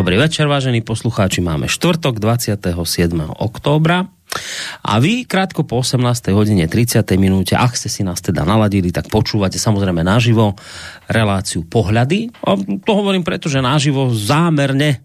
Dobrý večer, vážení poslucháči. Máme štvrtok 27. októbra. A vy krátko po 18. hodine 30. minúte, ak ste si nás teda naladili, tak počúvate samozrejme naživo reláciu pohľady. A to hovorím preto, že naživo zámerne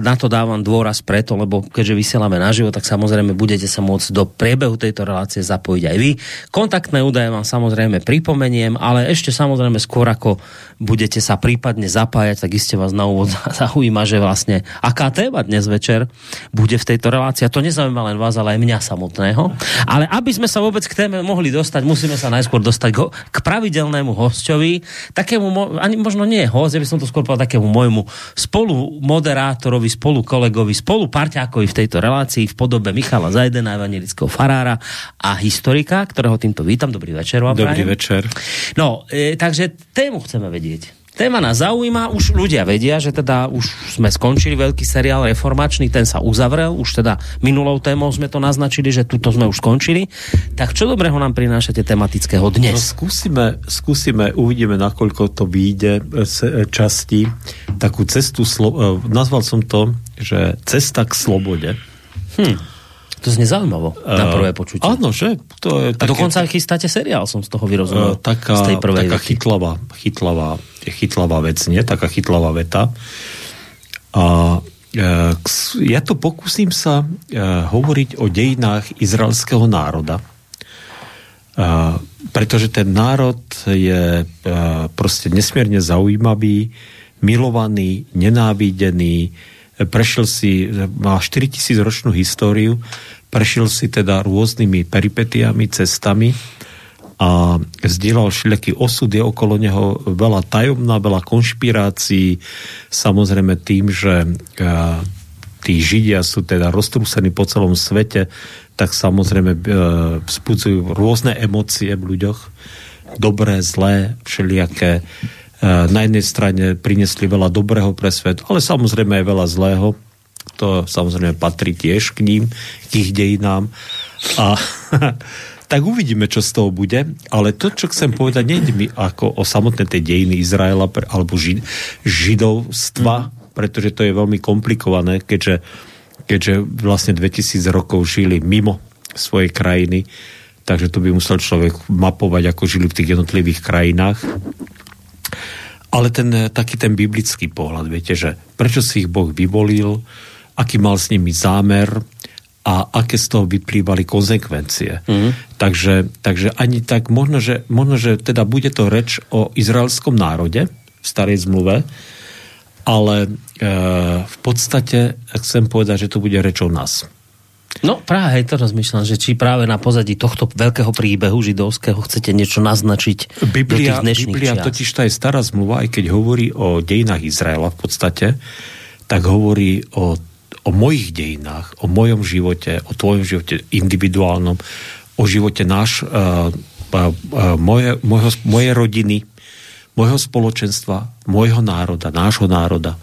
na to dávam dôraz preto, lebo keďže vysielame naživo, tak samozrejme budete sa môcť do priebehu tejto relácie zapojiť aj vy. Kontaktné údaje vám samozrejme pripomeniem, ale ešte samozrejme skôr ako budete sa prípadne zapájať, tak iste vás na úvod zaujíma, že vlastne aká téma dnes večer bude v tejto relácii. A to nezaujíma len vás, ale aj mňa samotného. Ale aby sme sa vôbec k téme mohli dostať, musíme sa najskôr dostať k pravidelnému hostovi, takému, ani možno nie host, ja by som to skôr povedal takému môjmu spolu moderátorovi, spolu kolegovi, spolu parťákovi v tejto relácii v podobe Michala Zajdena, evangelického farára a historika, ktorého týmto vítam. Dobrý večer vám Dobrý prajem. večer. No, e, takže tému chceme vedieť. Téma nás zaujíma, už ľudia vedia, že teda už sme skončili veľký seriál reformačný, ten sa uzavrel, už teda minulou témou sme to naznačili, že tuto sme už skončili. Tak čo dobrého nám prinášate tematického dnes? No, skúsime, skúsime, uvidíme, nakoľko to vyjde e, časti, takú cestu, slo- e, nazval som to, že cesta k slobode. Hm. To znie zaujímavo na prvé počutie. Uh, áno, že? To je také, a dokonca chystáte seriál, som z toho vyrozumel. Uh, taká, z tej prvej taká chytlavá, chytlavá, chytlavá vec, nie? Taká chytlavá veta. A uh, ja to pokúsim sa uh, hovoriť o dejinách izraelského národa. Uh, pretože ten národ je proste nesmierne zaujímavý, milovaný, nenávidený, prešiel si, má 4000 ročnú históriu, prešiel si teda rôznymi peripetiami, cestami a zdieľal všelijaký osud, je okolo neho veľa tajomná, veľa konšpirácií, samozrejme tým, že tí Židia sú teda roztrúsení po celom svete, tak samozrejme vzbudzujú rôzne emócie v ľuďoch, dobré, zlé, všelijaké na jednej strane priniesli veľa dobrého pre svet, ale samozrejme aj veľa zlého. To samozrejme patrí tiež k ním, k ich dejinám. A tak uvidíme, čo z toho bude. Ale to, čo chcem povedať, nie mi ako o samotné tej dejiny Izraela alebo žid, židovstva, mm. pretože to je veľmi komplikované, keďže, keďže vlastne 2000 rokov žili mimo svojej krajiny, takže to by musel človek mapovať, ako žili v tých jednotlivých krajinách. Ale ten, taký ten biblický pohľad, viete, že prečo si ich Boh vyvolil, aký mal s nimi zámer a aké z toho vyplývali konsekvencie. Mm. Takže, takže ani tak, možno že, možno, že teda bude to reč o izraelskom národe v starej zmluve, ale e, v podstate chcem povedať, že to bude reč o nás. No práve to rozmýšľam, že či práve na pozadí tohto veľkého príbehu židovského chcete niečo naznačiť Biblia, do tých Biblia čias. totiž tá je stará zmluva, aj keď hovorí o dejinách Izraela v podstate, tak hovorí o, o mojich dejinách, o mojom živote, o tvojom živote individuálnom, o živote náš, uh, uh, moje, mojho, moje rodiny, mojho spoločenstva, môjho národa, nášho národa.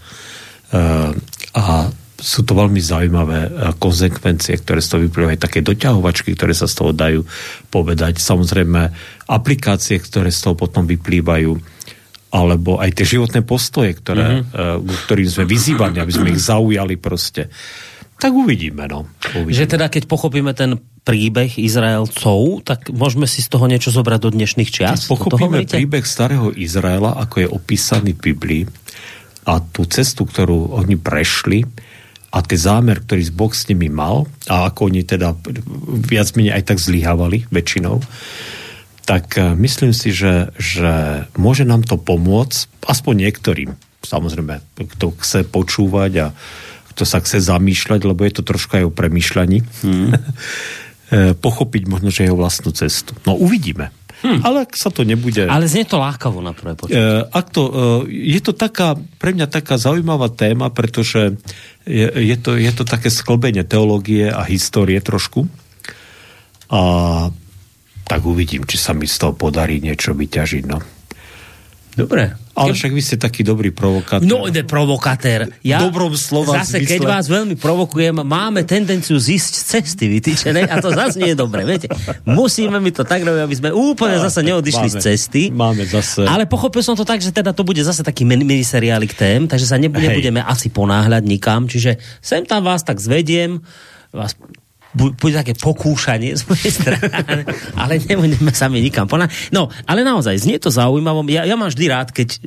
Uh, a sú to veľmi zaujímavé konsekvencie, ktoré z toho vyplývajú, také doťahovačky, ktoré sa z toho dajú povedať. Samozrejme, aplikácie, ktoré z toho potom vyplývajú, alebo aj tie životné postoje, ktoré, mm-hmm. ktorým sme vyzývaní, aby sme ich zaujali proste. Tak uvidíme, no. Uvidíme. Že teda, keď pochopíme ten príbeh Izraelcov, tak môžeme si z toho niečo zobrať do dnešných čias? Pochopíme príbeh starého Izraela, ako je opísaný v Biblii a tú cestu, ktorú oni prešli, a ten zámer, ktorý Boh s nimi mal a ako oni teda viac menej aj tak zlyhávali väčšinou, tak e, myslím si, že, že môže nám to pomôcť, aspoň niektorým, samozrejme, kto chce počúvať a kto sa chce zamýšľať, lebo je to troška aj o premýšľaní, hmm. pochopiť možno, že jeho vlastnú cestu. No uvidíme. Hmm. Ale ak sa to nebude... Ale znie to lákavo na prvé počutie. Uh, ak to, je to taká, pre mňa taká zaujímavá téma, pretože je, je, to, je to také sklbenie teológie a histórie trošku. A tak uvidím, či sa mi z toho podarí niečo vyťažiť. No. Dobre. Ale však vy ste taký dobrý provokátor. No, ide provokatér. Ja, Dobrom slova Zase, keď vás veľmi provokujem, máme tendenciu zísť z cesty vytýčenej a to zase nie je dobré. Viete, musíme mi to tak robiť, aby sme úplne zase neodišli máme, z cesty. Máme zase. Ale pochopil som to tak, že teda to bude zase taký miniseriálik tém, takže sa nebudeme asi ponáhľať nikam, čiže sem tam vás tak zvediem, vás bude také pokúšanie z mojej strany, ale nebudeme sami nikam ponať. No, ale naozaj, znie to zaujímavé. Ja, ja mám vždy rád, keď,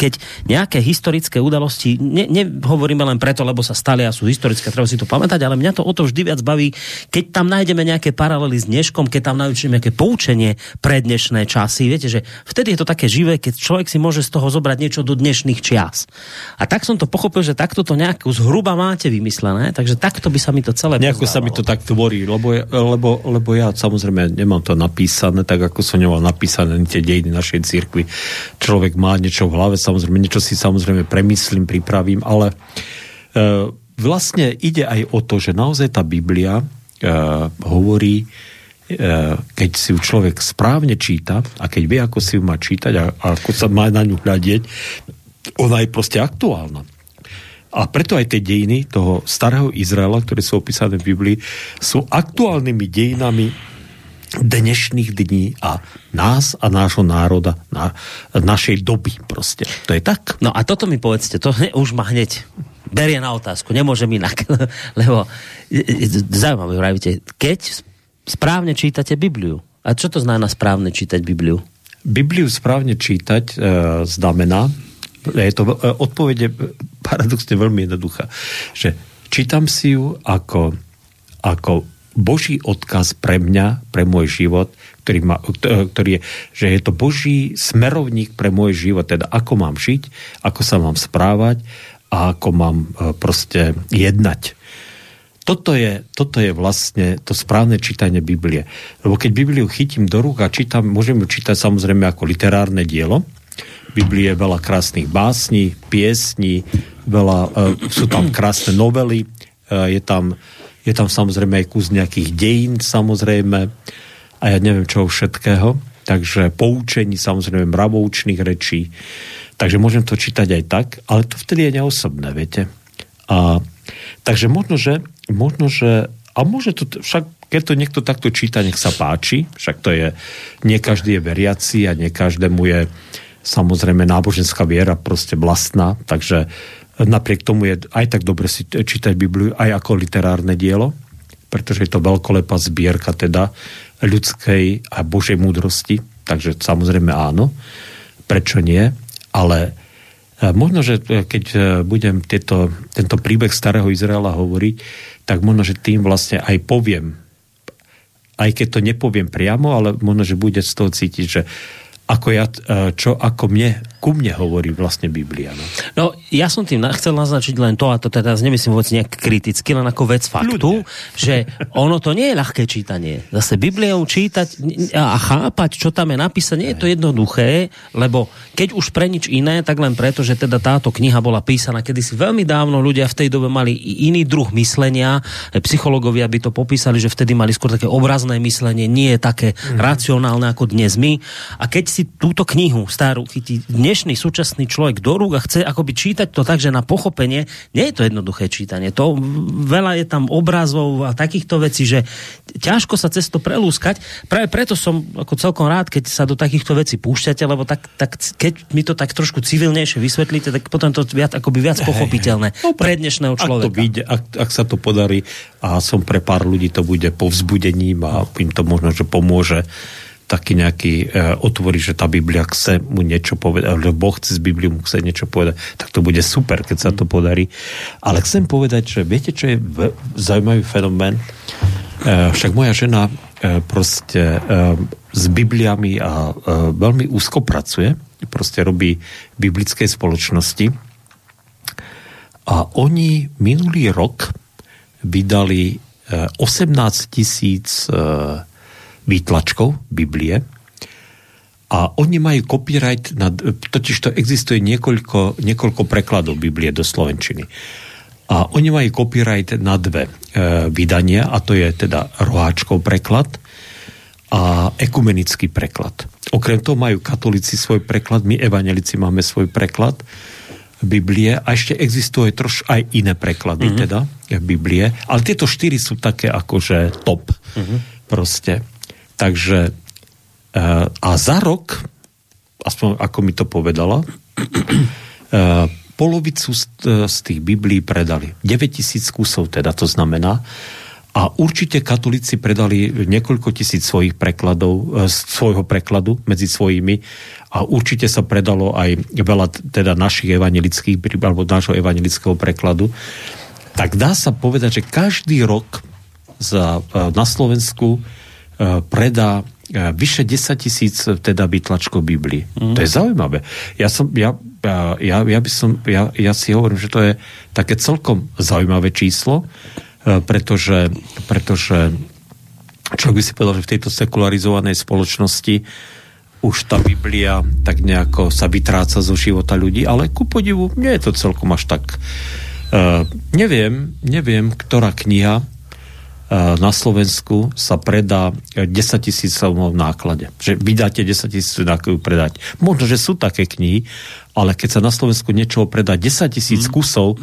keď nejaké historické udalosti, ne, nehovoríme len preto, lebo sa stali a sú historické, treba si to pamätať, ale mňa to o to vždy viac baví, keď tam nájdeme nejaké paralely s dneškom, keď tam nájdeme nejaké poučenie pre dnešné časy. Viete, že vtedy je to také živé, keď človek si môže z toho zobrať niečo do dnešných čias. A tak som to pochopil, že takto to nejakú zhruba máte vymyslené, takže takto by sa mi to celé Nejako sa mi to tak tvorí, lebo, lebo, lebo ja samozrejme nemám to napísané, tak ako som nemal napísané tie dejiny našej cirkvi. Človek má niečo v hlave, samozrejme, niečo si samozrejme premyslím, pripravím, ale e, vlastne ide aj o to, že naozaj tá Biblia e, hovorí, e, keď si ju človek správne číta a keď vie, ako si ju má čítať a, a ako sa má na ňu hľadieť, ona je proste aktuálna. A preto aj tie dejiny toho starého Izraela, ktoré sú opísané v Biblii, sú aktuálnymi dejinami dnešných dní a nás a nášho národa, na, našej doby proste. To je tak. No a toto mi povedzte, to hne, už ma hneď berie na otázku, nemôžem inak, lebo zaujímavé, vravíte, keď správne čítate Bibliu, a čo to znamená správne čítať Bibliu? Bibliu správne čítať e, znamená, je to e, odpovede paradoxne veľmi jednoduchá, že čítam si ju ako, ako Boží odkaz pre mňa, pre môj život, ktorý, má, e, ktorý je, že je to Boží smerovník pre môj život, teda ako mám žiť, ako sa mám správať a ako mám e, proste jednať. Toto je, toto je vlastne to správne čítanie Biblie. Lebo keď Bibliu chytím do rúk a čítam, môžem ju čítať samozrejme ako literárne dielo, Biblii je veľa krásnych básní, piesní, veľa, uh, sú tam krásne novely, uh, je, tam, je tam samozrejme aj kus nejakých dejín, samozrejme, a ja neviem čo všetkého, takže poučení, samozrejme mravoučných rečí, takže môžem to čítať aj tak, ale to vtedy je neosobné, viete. A, takže možno, že, možno, že a môže to, však keď to niekto takto číta, nech sa páči, však to je, nie každý je veriaci a nie každému je uh, samozrejme náboženská viera proste vlastná, takže napriek tomu je aj tak dobre si čítať Bibliu aj ako literárne dielo, pretože je to veľkolepá zbierka teda ľudskej a Božej múdrosti, takže samozrejme áno, prečo nie, ale e, možno, že e, keď e, budem tieto, tento príbeh starého Izraela hovoriť, tak možno, že tým vlastne aj poviem, aj keď to nepoviem priamo, ale možno, že bude z toho cítiť, že ako ja, e, čo ako mne, ku mne hovorí vlastne Biblia. No, no ja som tým chcel naznačiť len to, a to teda nemyslím vôbec nejak kriticky, len ako vec faktu, Ľudia. že ono to nie je ľahké čítanie. Zase Bibliou čítať a chápať, čo tam je napísané, nie je to jednoduché, lebo keď už pre nič iné, tak len preto, že teda táto kniha bola písaná kedysi veľmi dávno, ľudia v tej dobe mali iný druh myslenia, psychológovia by to popísali, že vtedy mali skôr také obrazné myslenie, nie je také mm. racionálne ako dnes my. A keď si túto knihu starú chytí dnešný súčasný človek do rúk a chce akoby čítať to tak, že na pochopenie, nie je to jednoduché čítanie. To veľa je tam obrazov a takýchto vecí, že ťažko sa cez to prelúskať. Práve preto som ako celkom rád, keď sa do takýchto vecí púšťate, lebo tak, tak keď mi to tak trošku civilnejšie vysvetlíte, tak potom to viac, akoby viac pochopiteľné no, pre dnešného človeka. Ak, to vyjde, ak, ak sa to podarí a som pre pár ľudí to bude povzbudením a im to možno, že pomôže taký nejaký e, otvorí, že tá Biblia chce mu niečo povedať, alebo Boh chce z Bibliu mu chce niečo povedať, tak to bude super, keď sa to podarí. Ale chcem povedať, že viete, čo je v, zaujímavý fenomén? E, však moja žena e, proste e, s Bibliami a e, veľmi úzko pracuje, proste robí v biblickej spoločnosti a oni minulý rok vydali e, 18 tisíc e, výtlačkov Biblie a oni majú copyright, na, totiž to existuje niekoľko, niekoľko prekladov Biblie do Slovenčiny. A oni majú copyright na dve e, vydania, a to je teda roháčkov preklad a ekumenický preklad. okrem toho majú katolíci svoj preklad, my evangelici máme svoj preklad Biblie a ešte existuje troš aj iné preklady mm-hmm. teda Biblie, ale tieto štyri sú také akože top mm-hmm. proste. Takže e, a za rok, aspoň ako mi to povedala, e, polovicu z, z tých Biblií predali. 9000 kusov teda to znamená. A určite katolíci predali niekoľko tisíc svojich prekladov, svojho prekladu medzi svojimi a určite sa predalo aj veľa teda našich evangelických, alebo nášho evangelického prekladu. Tak dá sa povedať, že každý rok za, na Slovensku predá vyše 10 tisíc teda vytlačkov Biblii. Mm. To je zaujímavé. Ja, som, ja, ja, ja, by som, ja, ja si hovorím, že to je také celkom zaujímavé číslo, pretože, pretože človek by si povedal, že v tejto sekularizovanej spoločnosti už tá Biblia tak nejako sa vytráca zo života ľudí, ale ku podivu nie je to celkom až tak. Uh, neviem, neviem, ktorá kniha na Slovensku sa predá 10 tisíc v náklade. Že vydáte 10 tisíc predať. Možno, že sú také knihy, ale keď sa na Slovensku niečo predá 10 tisíc mm. kusov,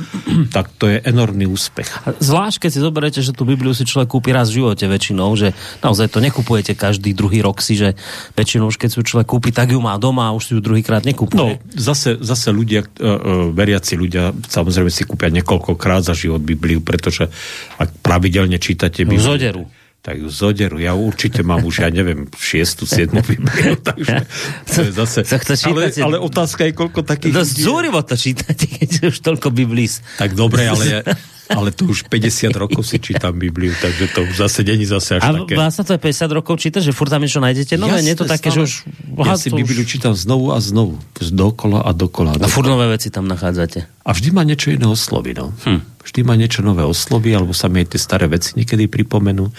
tak to je enormný úspech. Zvlášť, keď si zoberiete, že tú Bibliu si človek kúpi raz v živote väčšinou, že naozaj to nekupujete každý druhý rok si, že väčšinou už keď si človek kúpi, tak ju má doma a už si ju druhýkrát nekúpuje. No, zase, zase ľudia, uh, uh, veriaci ľudia, samozrejme si kúpia niekoľkokrát za život Bibliu, pretože ak pravidelne čítate Bibliu... Zoderu tak ju zoderu. Ja určite mám už, ja neviem, šiestu, siedmu Bibliu, takže to je zase... To, ale, ale otázka je, koľko takých... No zúrivo to čítate, keď už toľko Biblís. Tak dobre, ale ja, ale to už 50 rokov si čítam Bibliu, takže to už zase není zase až a také. A vlastne to je 50 rokov čítať, že furt tam niečo nájdete nové? Jasne, Nie to také, že už... Ja si Bibliu už... čítam znovu a znovu. Dokola a dokola. A furt nové veci tam nachádzate. A vždy ma niečo iné osloví, no. Hm. Vždy ma niečo nové osloví, alebo sa mi aj tie staré veci niekedy pripomenú.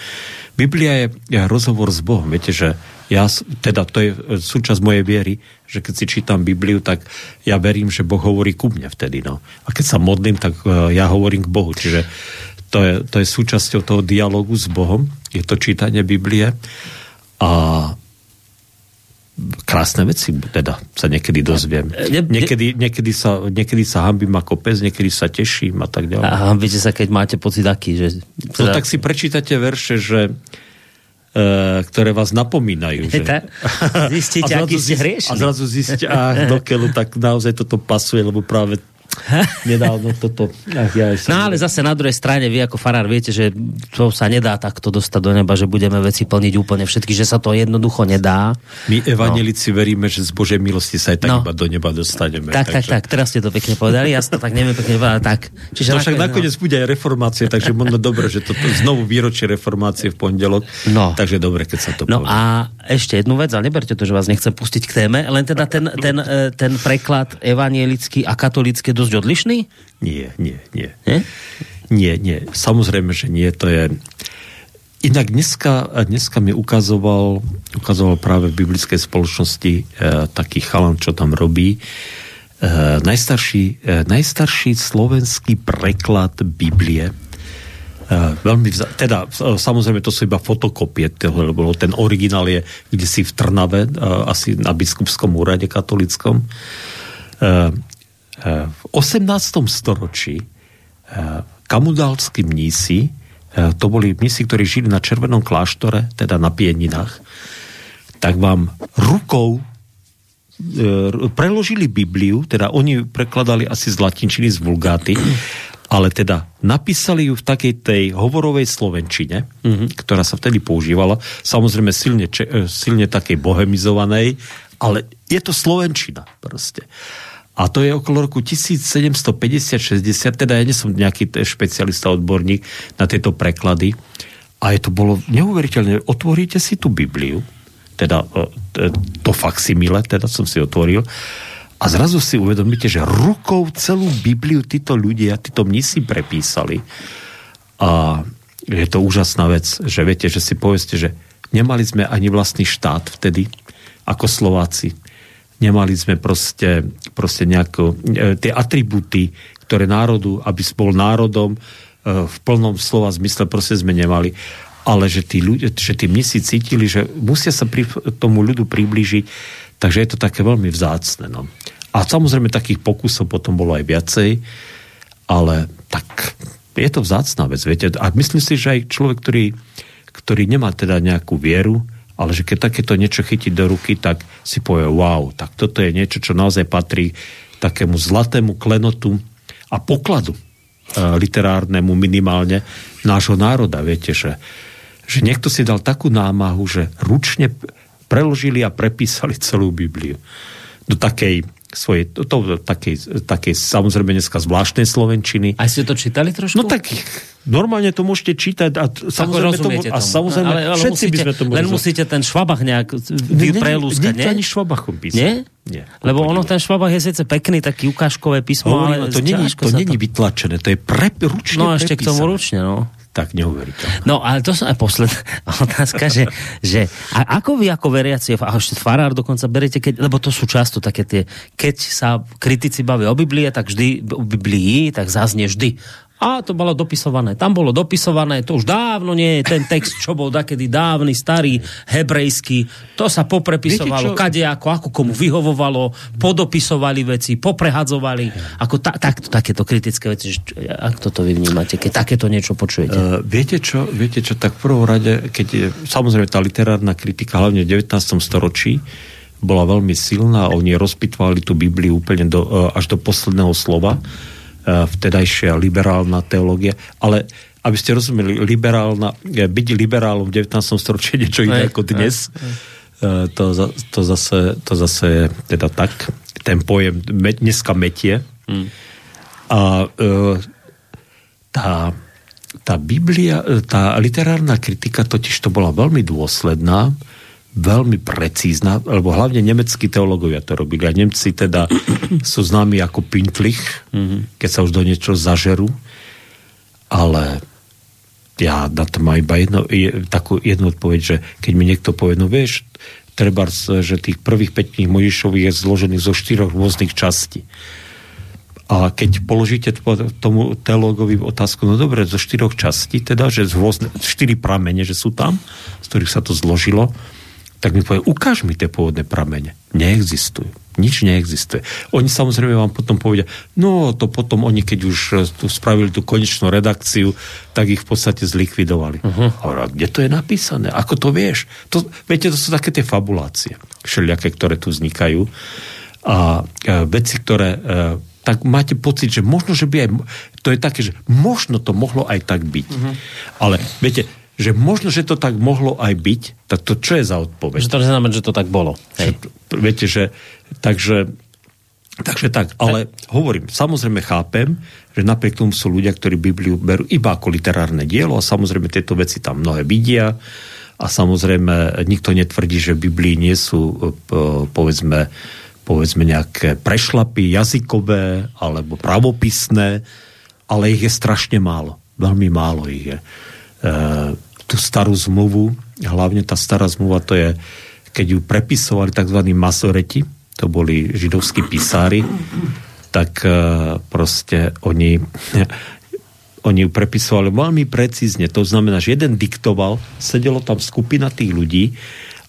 Biblia je, je rozhovor s Bohom. Viete, že ja, teda to je súčasť mojej viery, že keď si čítam Bibliu, tak ja verím, že Boh hovorí ku mne vtedy. No. A keď sa modlím, tak uh, ja hovorím k Bohu. Čiže to je, to je súčasťou toho dialogu s Bohom. Je to čítanie Biblie. A krásne veci teda sa niekedy dozviem. Niekedy, niekedy, sa, niekedy sa hambím ako pes, niekedy sa teším a tak ďalej. A hambíte sa, keď máte pocit aký? Že... No tak si prečítate verše, že E, ktoré vás napomínajú. Že... Zistíte, aký ste hriešni. A zrazu zistíte, a do keľu, tak naozaj toto pasuje, lebo práve nedávno toto. Ach, ja no ale zase na druhej strane, vy ako farár viete, že to sa nedá takto dostať do neba, že budeme veci plniť úplne všetky, že sa to jednoducho nedá. My evanelici no. veríme, že z Božej milosti sa aj tak no. iba do neba dostaneme. Tak, takže... tak, tak, teraz ste to pekne povedali, ja to tak neviem pekne povedať, tak. Čiže to však nakoniec no. bude aj reformácie, takže možno dobre, že toto znovu výročie reformácie v pondelok. No. Takže dobre, keď sa to No povie. a ešte jednu vec, ale neberte to, že vás nechcem pustiť k téme, len teda ten, ten, ten, ten preklad evanielický a katolický dosť odlišný? Nie, nie, nie. Nie? Nie, nie. Samozrejme, že nie. To je... Inak dneska, dneska mi ukazoval, ukazoval práve v biblickej spoločnosti e, taký chalan, čo tam robí. E, najstarší, e, najstarší slovenský preklad Biblie. E, veľmi vza- teda, samozrejme, to sú iba fotokopie, lebo ten originál je kde si v Trnave, e, asi na biskupskom úrade katolickom. E, v 18. storočí eh, kamudalskí mnísi, eh, to boli mnísi, ktorí žili na Červenom kláštore, teda na Pieninách, tak vám rukou eh, preložili Bibliu, teda oni prekladali asi z latinčiny, z vulgáty, ale teda napísali ju v takej tej hovorovej slovenčine, mm-hmm. ktorá sa vtedy používala, samozrejme silne, silne takej bohemizovanej, ale je to slovenčina proste. A to je okolo roku 1750-60, teda ja nie som nejaký špecialista, odborník na tieto preklady. A je to bolo neuveriteľné. Otvoríte si tú Bibliu, teda e, to faximile, teda som si otvoril, a zrazu si uvedomíte, že rukou celú Bibliu títo ľudia, títo mnisi prepísali. A je to úžasná vec, že viete, že si povedzte, že nemali sme ani vlastný štát vtedy, ako Slováci nemali sme proste, proste nejako, e, tie atributy, ktoré národu, aby bol národom, e, v plnom slova zmysle proste sme nemali. ale že tí, ľudia, že tí mnisi cítili, že musia sa pri tomu ľudu priblížiť, takže je to také veľmi vzácne. No. A samozrejme takých pokusov potom bolo aj viacej, ale tak je to vzácná vec, viete. A myslím si, že aj človek, ktorý, ktorý nemá teda nejakú vieru, ale že keď takéto niečo chytí do ruky, tak si povie, wow, tak toto je niečo, čo naozaj patrí takému zlatému klenotu a pokladu e, literárnemu minimálne nášho národa. Viete, že, že niekto si dal takú námahu, že ručne preložili a prepísali celú Bibliu do takej svojej, to, to, takej, takej samozrejme dneska zvláštnej slovenčiny. A ste to čítali trošku? No tak normálne to môžete čítať a samozrejme, tomu, a samozrejme ale, ale všetci musíte, by sme to Len musíte ten švabach nejak vyprelúskať, nie? Nie, ani švabachom písať. Nie? Nie. Lebo ono, ten švabach je síce pekný, taký ukážkové písmo, Hovorím, ale to není, to není to... vytlačené, to je pre, ručne No ešte prepísané. k tomu ručne, no tak neuveriteľné. No, ale to som aj posledná otázka, že, že a ako vy ako veriaci, a farár dokonca berete, keď, lebo to sú často také tie, keď sa kritici bavia o Biblie, tak vždy, o Biblii, tak zaznie vždy a to bolo dopisované. Tam bolo dopisované, to už dávno nie je ten text, čo bol takedy dávny, starý, hebrejský. To sa poprepisovalo, kade ako, ako komu vyhovovalo, podopisovali veci, poprehadzovali. Ako ta, tak, takéto kritické veci. Ako toto vy vnímate, keď takéto niečo počujete? Uh, viete čo, viete čo, tak v prvom rade, keď je, samozrejme tá literárna kritika, hlavne v 19. storočí, bola veľmi silná, oni rozpitvali tú Bibliu úplne do, uh, až do posledného slova vtedajšia liberálna teológia, ale aby ste rozumeli, liberálna, byť liberálom v 19. storočí je niečo iné ako dnes. Aj, aj. To, to, zase, to zase je teda tak, ten pojem dneska metie. Hmm. A e, tá, tá Biblia, tá literárna kritika totiž to bola veľmi dôsledná, veľmi precízna, lebo hlavne nemeckí teológovia to robili. A Nemci teda sú známi ako pintlich, mm-hmm. keď sa už do niečo zažerú. Ale ja na to mám iba jedno, je, takú jednu odpoveď, že keď mi niekto povie, no vieš, treba, že tých prvých 5 kníh Mojišových je zložených zo štyroch rôznych častí. A keď položíte tomu teológovi otázku, no dobre, zo štyroch častí, teda, že z rôzne, štyri pramene, že sú tam, z ktorých sa to zložilo, tak mi povie, ukáž mi tie pôvodné pramene. Neexistujú. Nič neexistuje. Oni samozrejme vám potom povedia, no to potom oni, keď už tu spravili tú konečnú redakciu, tak ich v podstate zlikvidovali. Uh-huh. A kde to je napísané? Ako to vieš? To, viete, to sú také tie fabulácie, všelijaké, ktoré tu vznikajú. A e, veci, ktoré e, tak máte pocit, že možno, že by aj... To je také, že možno to mohlo aj tak byť. Uh-huh. Ale viete, že možno, že to tak mohlo aj byť, tak to čo je za odpoveď? Že to znamená, že to tak bolo. Hej. Viete, že takže, takže tak, ale hovorím, samozrejme chápem, že napriek tomu sú ľudia, ktorí Bibliu berú iba ako literárne dielo a samozrejme tieto veci tam mnohé vidia a samozrejme nikto netvrdí, že v Biblii nie sú povedzme, povedzme nejaké prešlapy jazykové alebo pravopisné, ale ich je strašne málo. Veľmi málo ich je tú starú zmluvu, hlavne tá stará zmluva, to je, keď ju prepisovali tzv. masoreti, to boli židovskí písári, tak proste oni, oni ju prepisovali veľmi precízne. To znamená, že jeden diktoval, sedelo tam skupina tých ľudí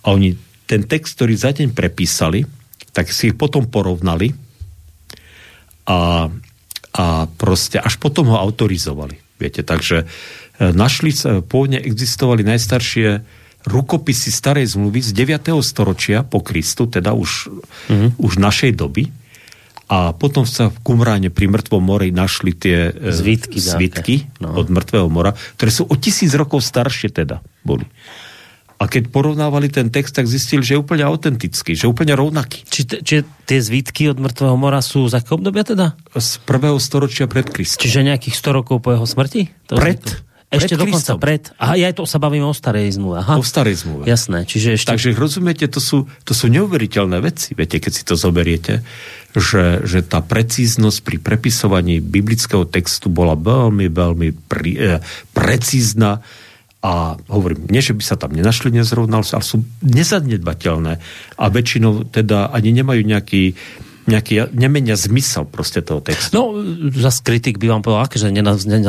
a oni ten text, ktorý za deň prepísali, tak si ich potom porovnali a, a proste až potom ho autorizovali. Viete, takže našli, pôvodne existovali najstaršie rukopisy starej zmluvy z 9. storočia po Kristu, teda už, uh-huh. už našej doby. A potom sa v Kumráne pri Mŕtvom mori našli tie zvitky, zvitky no. od Mŕtvého mora, ktoré sú o tisíc rokov staršie teda boli. A keď porovnávali ten text, tak zistili, že je úplne autentický, že je úplne rovnaký. Či, či tie zvítky od mŕtvého mora sú z akého obdobia teda? Z prvého storočia pred Kristom. Čiže nejakých 100 rokov po jeho smrti? To pred. Ešte pred dokonca Kristom. pred. A ja to sa bavíme o starej zmluve. Aha. O starej zmluve. Jasné, čiže ešte... Takže rozumiete, to sú, to sú neuveriteľné veci, viete, keď si to zoberiete, že, že tá precíznosť pri prepisovaní biblického textu bola veľmi, veľmi pri, eh, precízna a hovorím, nie, že by sa tam nenašli nezrovnalosti, ale sú nezanedbateľné a väčšinou teda ani nemajú nejaký nejaký, nemenia zmysel proste toho textu. No, zase kritik by vám povedal, aké, že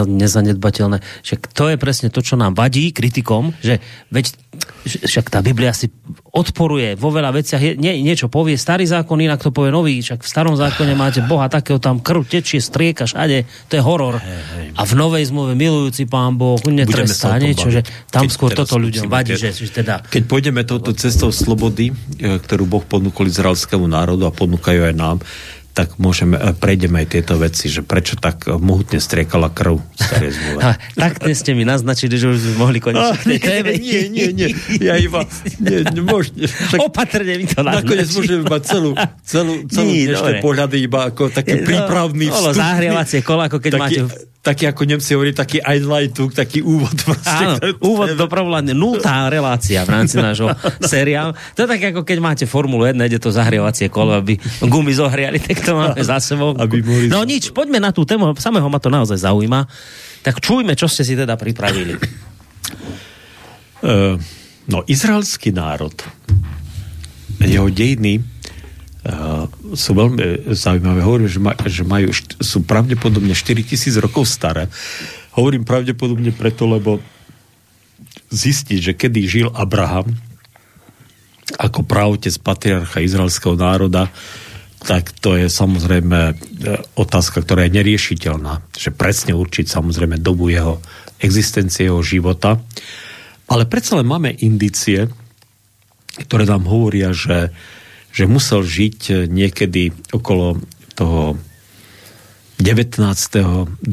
nezanedbateľné. Že to je presne to, čo nám vadí kritikom, že veď však tá Biblia si odporuje vo veľa veciach, je, nie, niečo povie starý zákon, inak to povie nový, však v starom zákone máte Boha takého, tam krv tečie, strieka všade, to je horor. A v novej zmluve milujúci pán Boh netrestá niečo, že tam skôr toto ľuďom vadí, že, že teda... Keď pôjdeme touto cestou slobody, e, ktorú Boh ponúkol izraelskému národu a ponúkajú aj nám, tak môžeme, e, prejdeme aj tieto veci, že prečo tak e, mohutne striekala krv starej zmluve. tak dnes ste mi naznačili, že už mohli konečne tej Nie, nie, nie. Ja iba... Nie, môžete, tak, Opatrne mi to naznačili. Nakoniec môžeme mať celú, celú, celú nie, dnešné pohľady iba ako taký no, prípravný vstup. Zahrievacie kola, ako keď taký, máte taký, ako Nemci hovorí, taký Einleitung, taký úvod. Proste, Áno, úvod do problému, nultá relácia v rámci nášho seriálu. To je tak, ako keď máte Formulu 1, ide to zahrievacie kolo, aby gumy zohriali, tak to máme za sebou. Aby mohli... No nič, poďme na tú tému, samého ma to naozaj zaujíma. Tak čujme, čo ste si teda pripravili. Uh, no, izraelský národ, jeho dejiny Uh, sú veľmi zaujímavé. Hovorím, že, ma, že majú, sú pravdepodobne 4000 rokov staré. Hovorím pravdepodobne preto, lebo zistiť, že kedy žil Abraham ako pravotec patriarcha izraelského národa, tak to je samozrejme e, otázka, ktorá je neriešiteľná. Že presne určiť samozrejme dobu jeho existencie, jeho života. Ale predsa len máme indície, ktoré nám hovoria, že že musel žiť eh, niekedy okolo toho 19. 20.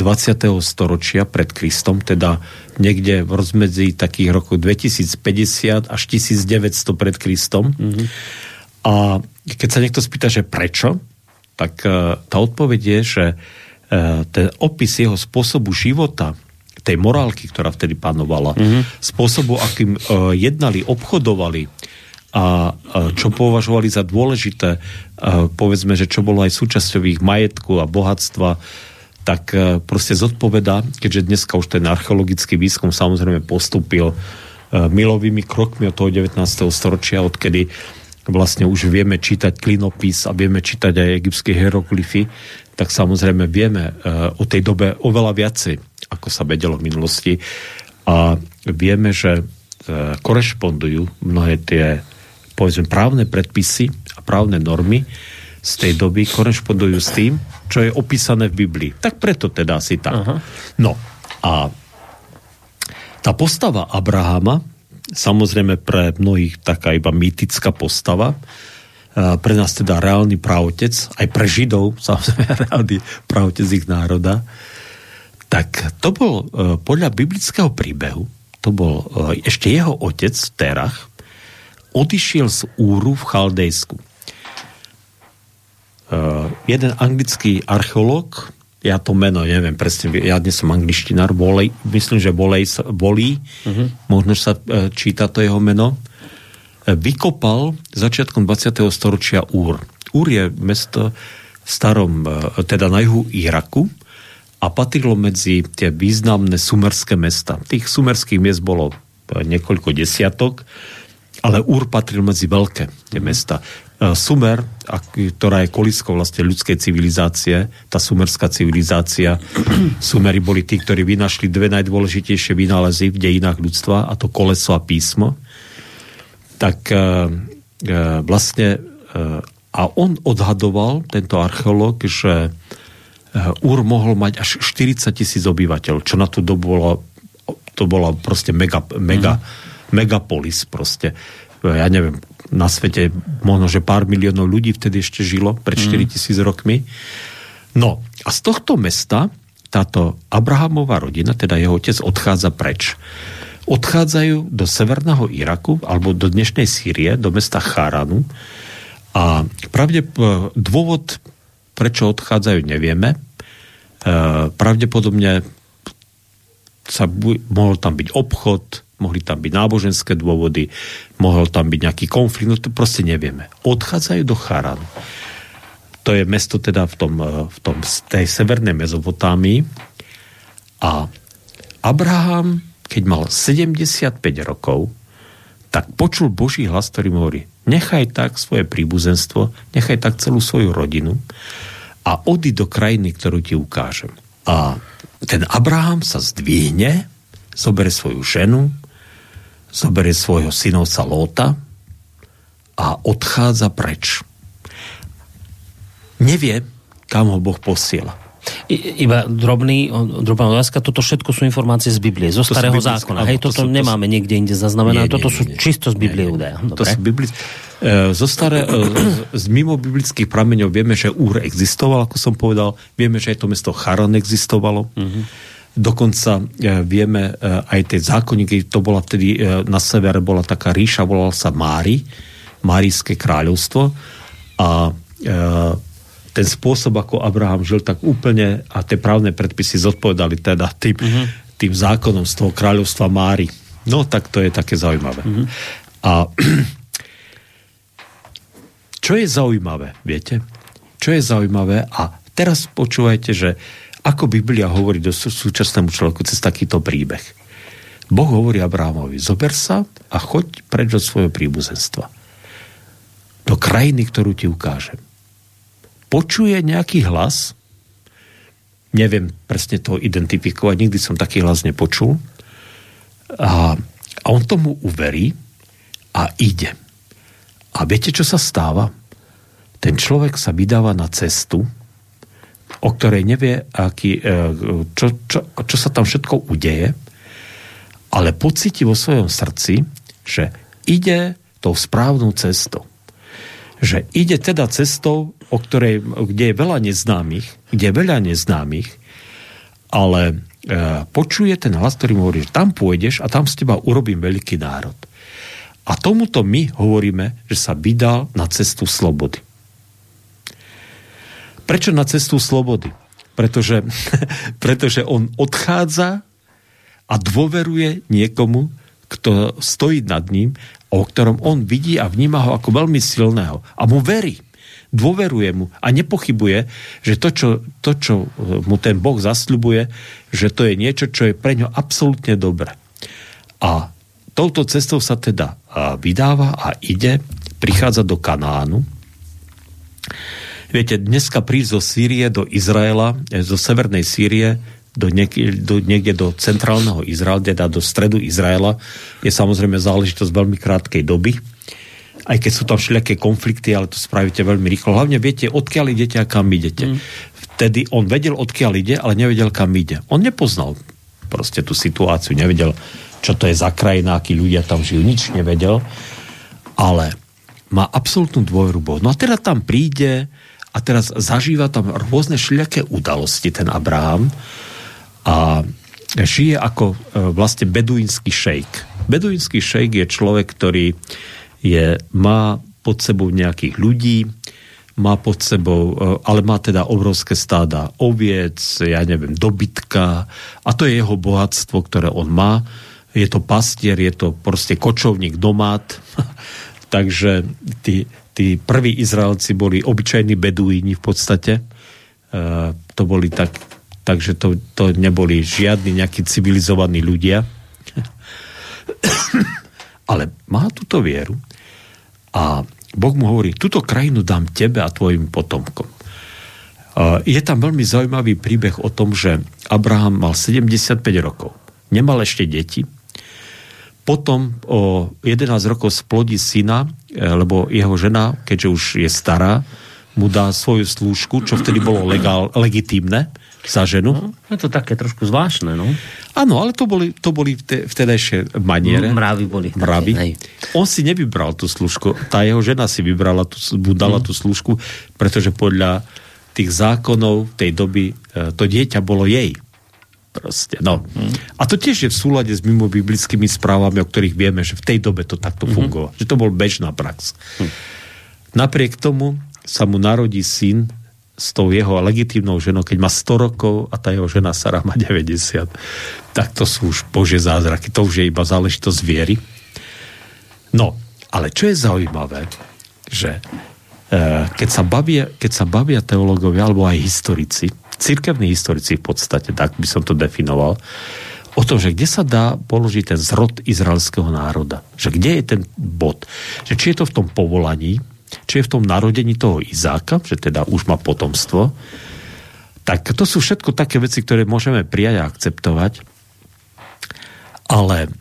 storočia pred Kristom, teda niekde v rozmedzi takých rokov 2050 až 1900 pred Kristom. Mm-hmm. A keď sa niekto spýta, že prečo, tak uh, tá odpoveď je, že uh, ten opis jeho spôsobu života, tej morálky, ktorá vtedy panovala, mm-hmm. spôsobu, akým uh, jednali, obchodovali, a čo považovali za dôležité, povedzme, že čo bolo aj súčasťou ich majetku a bohatstva, tak e, proste zodpoveda, keďže dneska už ten archeologický výskum samozrejme postupil e, milovými krokmi od toho 19. storočia, odkedy vlastne už vieme čítať klinopis a vieme čítať aj egyptské hieroglyfy, tak samozrejme vieme e, o tej dobe oveľa viacej, ako sa vedelo v minulosti. A vieme, že korešpondujú mnohé tie povedzme, právne predpisy a právne normy z tej doby korešpondujú s tým, čo je opísané v Biblii. Tak preto teda asi tak. Aha. No a tá postava Abrahama, samozrejme pre mnohých taká iba mýtická postava, pre nás teda reálny právotec, aj pre Židov, samozrejme reálny právotec ich národa, tak to bol e, podľa biblického príbehu, to bol e, ešte jeho otec Terach, odišiel z Úru v Chaldejsku. Uh, jeden anglický archeológ, ja to meno neviem presne, ja dnes som angličtinár, Volej, myslím, že Volej, Volí, uh-huh. možno sa uh, číta to jeho meno, uh, vykopal začiatkom 20. storočia Úr. Úr je mesto v starom, uh, teda na juhu Iraku a patrilo medzi tie významné sumerské mesta. Tých sumerských miest bolo niekoľko desiatok, ale Úr patril medzi veľké tie mesta. E, Sumer, ktorá je koliskou vlastne ľudskej civilizácie, tá sumerská civilizácia, Sumeri boli tí, ktorí vynašli dve najdôležitejšie vynálezy v dejinách ľudstva, a to koleso a písmo. Tak e, e, vlastne a on odhadoval, tento archeológ, že Úr mohol mať až 40 tisíc obyvateľov, čo na tú dobu bolo, to bola proste mega, mega mm megapolis proste. Ja neviem, na svete možno, že pár miliónov ľudí vtedy ešte žilo, pred 4 mm. tisíc rokmi. No a z tohto mesta táto Abrahamová rodina, teda jeho otec, odchádza preč. Odchádzajú do severného Iraku alebo do dnešnej Sýrie, do mesta Charanu a pravde, dôvod, prečo odchádzajú, nevieme. E, pravdepodobne sa mohol tam byť obchod, mohli tam byť náboženské dôvody, mohol tam byť nejaký konflikt, no to proste nevieme. Odchádzajú do Charanu. To je mesto teda v, tom, eh, v tom, tej severnej Mezopotámii a Abraham, keď mal 75 rokov, tak počul Boží hlas, ktorý mu hovorí, nechaj tak svoje príbuzenstvo, nechaj tak celú svoju rodinu a odi do krajiny, ktorú ti ukážem. A ten Abraham sa zdvihne, zobere svoju ženu, zobere svojho synovca Lóta a odchádza preč. Nevie, kam ho Boh posiela. I, iba drobný, drobná otázka, toto všetko sú informácie z Biblie, zo to starého zákona. Hej, toto to sú, nemáme to niekde inde zaznamenané, toto nie, sú nie, čisto z Biblie údaje. To sú bibli... E, zo staré, e, z mimo biblických prameňov vieme, že Úr existoval, ako som povedal, vieme, že aj to mesto Charan existovalo. Mm-hmm. Dokonca e, vieme aj tie zákonníky, to bola vtedy na severe bola taká ríša, volala sa Mári, Márijské kráľovstvo a ten spôsob, ako Abraham žil, tak úplne a tie právne predpisy zodpovedali teda tým, uh-huh. tým zákonom z toho kráľovstva Máry. No, tak to je také zaujímavé. Uh-huh. A čo je zaujímavé, viete? Čo je zaujímavé? A teraz počúvajte, že ako Biblia hovorí do súčasnému človeku cez takýto príbeh. Boh hovorí Abrahamovi, zober sa a choď preč od svojho príbuzenstva. Do krajiny, ktorú ti ukážem počuje nejaký hlas, neviem presne to identifikovať, nikdy som taký hlas nepočul, a, a on tomu uverí a ide. A viete, čo sa stáva? Ten človek sa vydáva na cestu, o ktorej nevie, aký, e, čo, čo, čo sa tam všetko udeje, ale pocíti vo svojom srdci, že ide tou správnou cestou že ide teda cestou, o ktorej, kde je veľa neznámych, kde je veľa neznámych, ale e, počuje ten hlas, ktorý mu hovorí, že tam pôjdeš a tam z teba urobím veľký národ. A tomuto my hovoríme, že sa vydal na cestu slobody. Prečo na cestu slobody? Pretože, pretože on odchádza a dôveruje niekomu, kto stojí nad ním o ktorom on vidí a vníma ho ako veľmi silného. A mu verí. Dôveruje mu a nepochybuje, že to čo, to, čo mu ten Boh zasľubuje, že to je niečo, čo je pre ňo absolútne dobré. A touto cestou sa teda vydáva a ide, prichádza do Kanánu. Viete, dneska prísť zo Sýrie do Izraela, e, zo severnej Sýrie, do, niek- do, niekde do centrálneho Izraela, teda do stredu Izraela, je samozrejme záležitosť veľmi krátkej doby. Aj keď sú tam všelijaké konflikty, ale to spravíte veľmi rýchlo. Hlavne viete, odkiaľ idete a kam idete. Mm. Vtedy on vedel, odkiaľ ide, ale nevedel, kam ide. On nepoznal proste tú situáciu, nevedel, čo to je za krajina, akí ľudia tam žijú, nič nevedel, ale má absolútnu dôveru Bohu. No a teda tam príde a teraz zažíva tam rôzne všelijaké udalosti ten Abraham, a žije ako e, vlastne beduínsky šejk. Beduínsky šejk je človek, ktorý je, má pod sebou nejakých ľudí, má pod sebou, e, ale má teda obrovské stáda oviec, ja neviem, dobytka a to je jeho bohatstvo, ktoré on má. Je to pastier, je to proste kočovník, domát. Takže tí, tí prví Izraelci boli obyčajní beduíni v podstate. E, to boli tak, takže to, to neboli žiadni nejakí civilizovaní ľudia. Ale má túto vieru a Boh mu hovorí, túto krajinu dám tebe a tvojim potomkom. Je tam veľmi zaujímavý príbeh o tom, že Abraham mal 75 rokov. Nemal ešte deti. Potom o 11 rokov splodí syna, e, lebo jeho žena, keďže už je stará, mu dá svoju slúžku, čo vtedy bolo legál, legitímne za ženu. No, je to také trošku zvláštne, no. Áno, ale to boli, to boli te, vtedajšie maniere. Mravy boli. Mravy. Také, On si nevybral tú služku. Tá jeho žena si vybrala, tú, mu dala mm. tú služku, pretože podľa tých zákonov tej doby e, to dieťa bolo jej. Proste, no. A to tiež je v súlade s mimo biblickými správami, o ktorých vieme, že v tej dobe to takto mm-hmm. fungovalo. Že to bol bežná prax. Mm. Napriek tomu sa mu narodí syn, s tou jeho legitímnou ženou, keď má 100 rokov a tá jeho žena Sara má 90. Tak to sú už bože zázraky, to už je iba záležitosť viery. No, ale čo je zaujímavé, že e, keď, sa bavia, keď sa bavia teológovia alebo aj historici, cirkevní historici v podstate, tak by som to definoval, o tom, že kde sa dá položiť ten zrod izraelského národa. Že kde je ten bod. Že či je to v tom povolaní, či je v tom narodení toho Izáka, že teda už má potomstvo, tak to sú všetko také veci, ktoré môžeme prijať a akceptovať. Ale,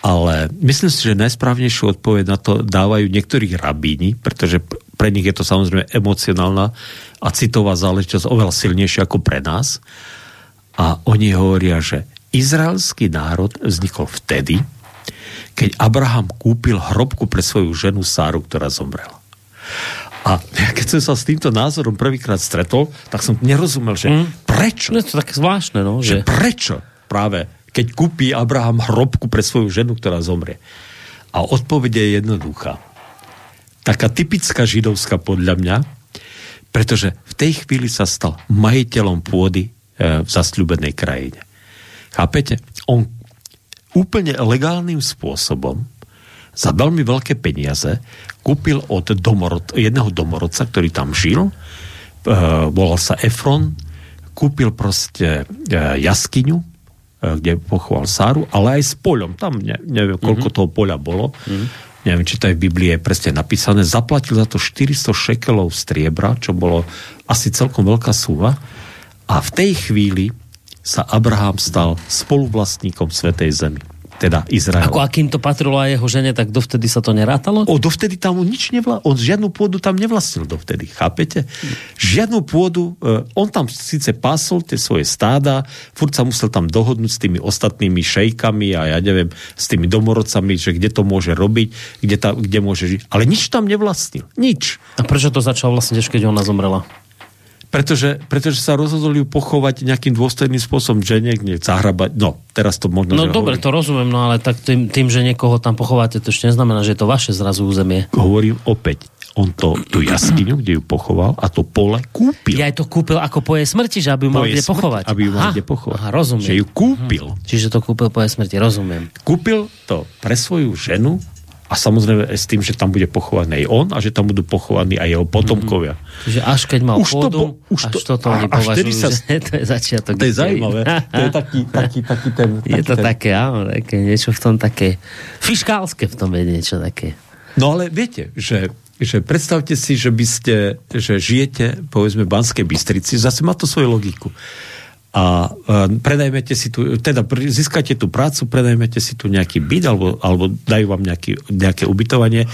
ale myslím si, že najsprávnejšiu odpoveď na to dávajú niektorí rabíni, pretože pre nich je to samozrejme emocionálna a citová záležitosť oveľa silnejšia ako pre nás. A oni hovoria, že izraelský národ vznikol vtedy, keď Abraham kúpil hrobku pre svoju ženu Sáru, ktorá zomrela. A keď som sa s týmto názorom prvýkrát stretol, tak som nerozumel, že mm. prečo? No, je to také zvláštne, no. Že... že prečo práve, keď kúpi Abraham hrobku pre svoju ženu, ktorá zomrie. A odpoveď je jednoduchá. Taká typická židovská podľa mňa, pretože v tej chvíli sa stal majiteľom pôdy e, v zasľubenej krajine. Chápete? On úplne legálnym spôsobom za veľmi veľké peniaze kúpil od domorod, jedného domorodca, ktorý tam žil, e, volal sa Efron, kúpil proste e, jaskyňu, kde pochoval Sáru, ale aj s poľom. Tam ne, neviem, koľko mm-hmm. toho poľa bolo. Mm-hmm neviem, či to je v Biblii presne napísané, zaplatil za to 400 šekelov striebra, čo bolo asi celkom veľká súva. A v tej chvíli sa Abraham stal spoluvlastníkom Svetej Zemi teda Izrael. Ako akým to patrilo aj jeho žene, tak dovtedy sa to nerátalo? O, dovtedy tam nič nevla... On žiadnu pôdu tam nevlastnil dovtedy, chápete? Žiadnu pôdu, uh, on tam síce pásol tie svoje stáda, furt sa musel tam dohodnúť s tými ostatnými šejkami a ja neviem, s tými domorodcami, že kde to môže robiť, kde, ta, kde môže žiť. Ale nič tam nevlastnil. Nič. A prečo to začal vlastne, keď ona zomrela? Pretože, pretože sa rozhodli ju pochovať nejakým dôstojným spôsobom, že niekde zahrabať. No, teraz to možno... No dobre, to rozumiem, no ale tak tým, tým, že niekoho tam pochováte, to ešte neznamená, že je to vaše zrazu územie. Hovorím opäť, on to, tú jaskyňu, kde ju pochoval a to pole kúpil. Ja to kúpil ako po jej smrti, že aby ju mal kde smrti, pochovať. Aby ju mal kde pochovať. Aha, rozumiem. Že ju kúpil. Hm. Čiže to kúpil po jej smrti, rozumiem. Kúpil to pre svoju ženu a samozrejme s tým, že tam bude pochovaný aj on a že tam budú pochovaní aj jeho potomkovia. Mm-hmm. Čiže až keď mal už pôdu, to, už až to, toto oni považujú, sa, že to je začiatok. To je zaujímavé. to je taký, taký, taký ten... Taký je to ten... také, áno, také, niečo v tom také, fiškálske v tom je niečo také. No ale viete, že že predstavte si, že by ste, že žijete, povedzme, v Banskej Bystrici, zase má to svoju logiku a predajmete si tu, teda získate tú prácu, predajmete si tu nejaký byt alebo, alebo dajú vám nejaký, nejaké ubytovanie,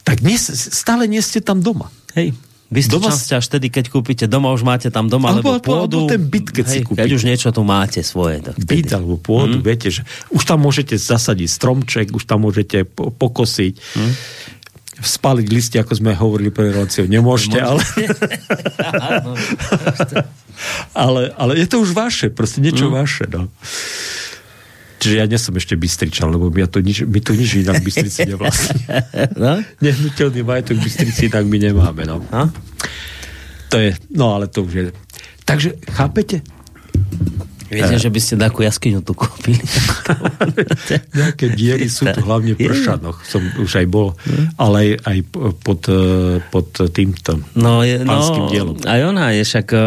tak nie, stále nie ste tam doma. Hej. Vy ste doma... až tedy, keď kúpite doma, už máte tam doma, alebo, alebo pôdu. Alebo ten byt, keď hej, si kúpite. Keď už niečo tu máte svoje. Tak byt alebo pôdu, mm. viete, že už tam môžete zasadiť stromček, už tam môžete pokosiť. Mm spaliť listy, ako sme hovorili pre reláciu, nemôžete, ale... ale... ale je to už vaše, proste niečo mm. vaše, no. Čiže ja nie som ešte Bystričan, lebo my, to nič, my tu nič inak Bystrici nevlastní. No? Nehnuteľný majetok Bystrici tak my nemáme, no. no. To je, no ale to už je... Takže, chápete? Viete, že by ste takú jaskyňu tu kúpili? Nejaké diery sú tu hlavne v Pršanoch. Som už aj bol, ale aj, aj pod, e, pod týmto no, je, pánským no, dielom. Aj ona je však uh,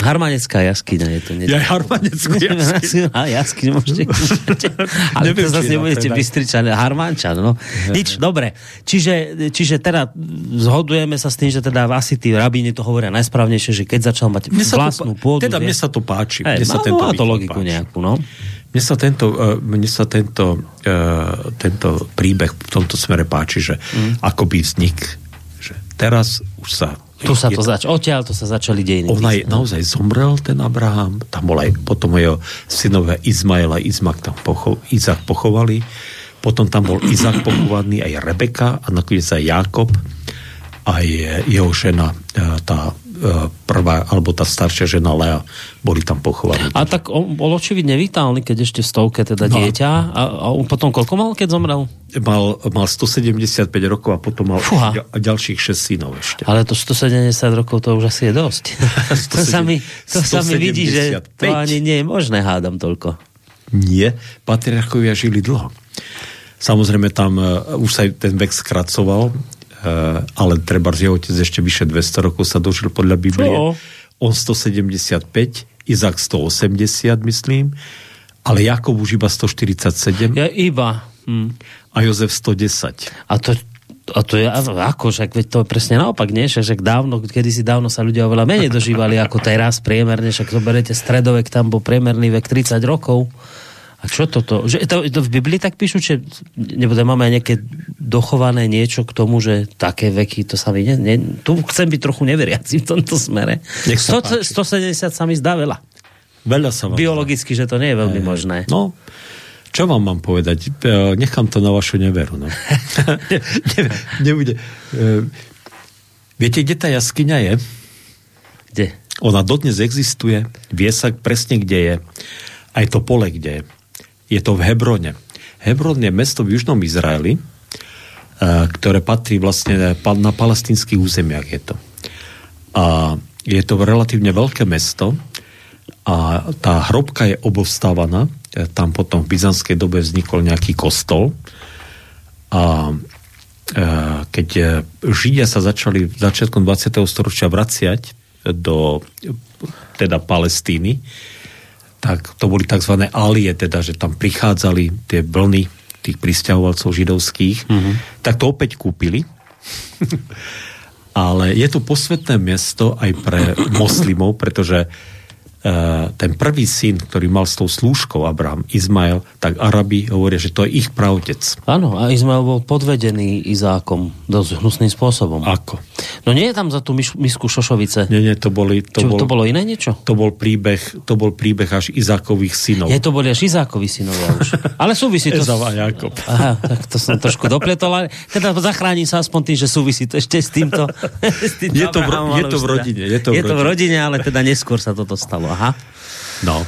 harmanecká jaskyňa. Je to niečo. Ja harmanecká jaskyňa. A jaskyňu môžete Ale Neviem, to zase nebudete bystričan, harmančan. No. Nič, dobre. Čiže, čiže teda zhodujeme sa s tým, že teda asi tí rabíni to hovoria najsprávnejšie, že keď začal mať vlastnú pôdu. Teda mne sa to páči. Hey, mne sa no, má to logiku páči. nejakú, no. Mne sa tento, uh, mne sa tento, uh, tento príbeh v tomto smere páči, že mm. by vznik, že teraz už sa tu sa to zač- odtiaľ to sa začali dejiny. On aj naozaj zomrel, ten Abraham, tam bol aj potom jeho synové Izmaela, Izmak tam pocho- Izak pochovali, potom tam bol Izak pochovaný, aj Rebeka a nakoniec aj Jakob, aj jeho žena, e, tá E, prvá, alebo tá staršia žena Lea, boli tam pochovaní. A tak on bol očividne vitálny, keď ešte v stovke teda no. dieťa. A, a on potom koľko mal, keď zomrel? Mal, mal 175 rokov a potom mal Fúha. ďalších 6 synov ešte. Ale to 170 rokov to už asi je dosť. to sa mi, to sa mi vidí, že to ani nie je možné, hádam toľko. Nie, patriarchovia žili dlho. Samozrejme tam uh, už sa ten vek skracoval, ale treba jeho otec ešte vyše 200 rokov sa dožil podľa Biblie. Čo? On 175, Izak 180, myslím, ale Jakob už iba 147. Ja iba. Hm. A Jozef 110. A to, a to je ako, však veď to je presne naopak, nie? Však, však dávno, kedysi dávno sa ľudia oveľa menej dožívali ako teraz priemerne, však to berete stredovek, tam bol priemerný vek 30 rokov. A čo toto? Že to, to v Biblii tak píšu, že nebo máme aj nejaké dochované niečo k tomu, že také veky, to sa mi ne, ne, tu chcem byť trochu neveriaci v tomto smere. 100, 170 sa mi zdá veľa. Veľa sa vám Biologicky, že to nie je veľmi možné. No, čo vám mám povedať? E, nechám to na vašu neveru. No. ne, nebude. E, viete, kde tá jaskyňa je? Kde? Ona dodnes existuje, vie sa presne, kde je. Aj to pole, kde je je to v Hebrone. Hebron je mesto v južnom Izraeli, e, ktoré patrí vlastne na palestinských územiach je to. A je to relatívne veľké mesto a tá hrobka je obostávaná. E, tam potom v byzantskej dobe vznikol nejaký kostol a e, keď Židia sa začali v začiatkom 20. storočia vraciať do teda Palestíny, tak to boli tzv. alie, teda, že tam prichádzali tie vlny tých pristahovalcov židovských, mm-hmm. tak to opäť kúpili. Ale je to posvetné miesto aj pre moslimov, pretože Eh, ten prvý syn, ktorý mal s tou slúžkou Abraham, Izmael, tak Arabi hovoria, že to je ich pravdec. Áno, a Izmael bol podvedený Izákom dosť hnusným spôsobom. Ako? No nie je tam za tú misku Šošovice. Nie, nie, to boli... To, Čo, bol, to bolo iné niečo? To bol príbeh, to bol príbeh až Izákových synov. Je to boli až Izákovi synovia už. Ale súvisí to... Ezav a Jakob. Aha, tak to som trošku dopletol, ale teda zachránim sa aspoň tým, že súvisí to ešte s týmto. s týmto je, to v, je to v teda- rodine. Je to v, je to v rodine, ale teda neskôr sa toto stalo. Aha. No.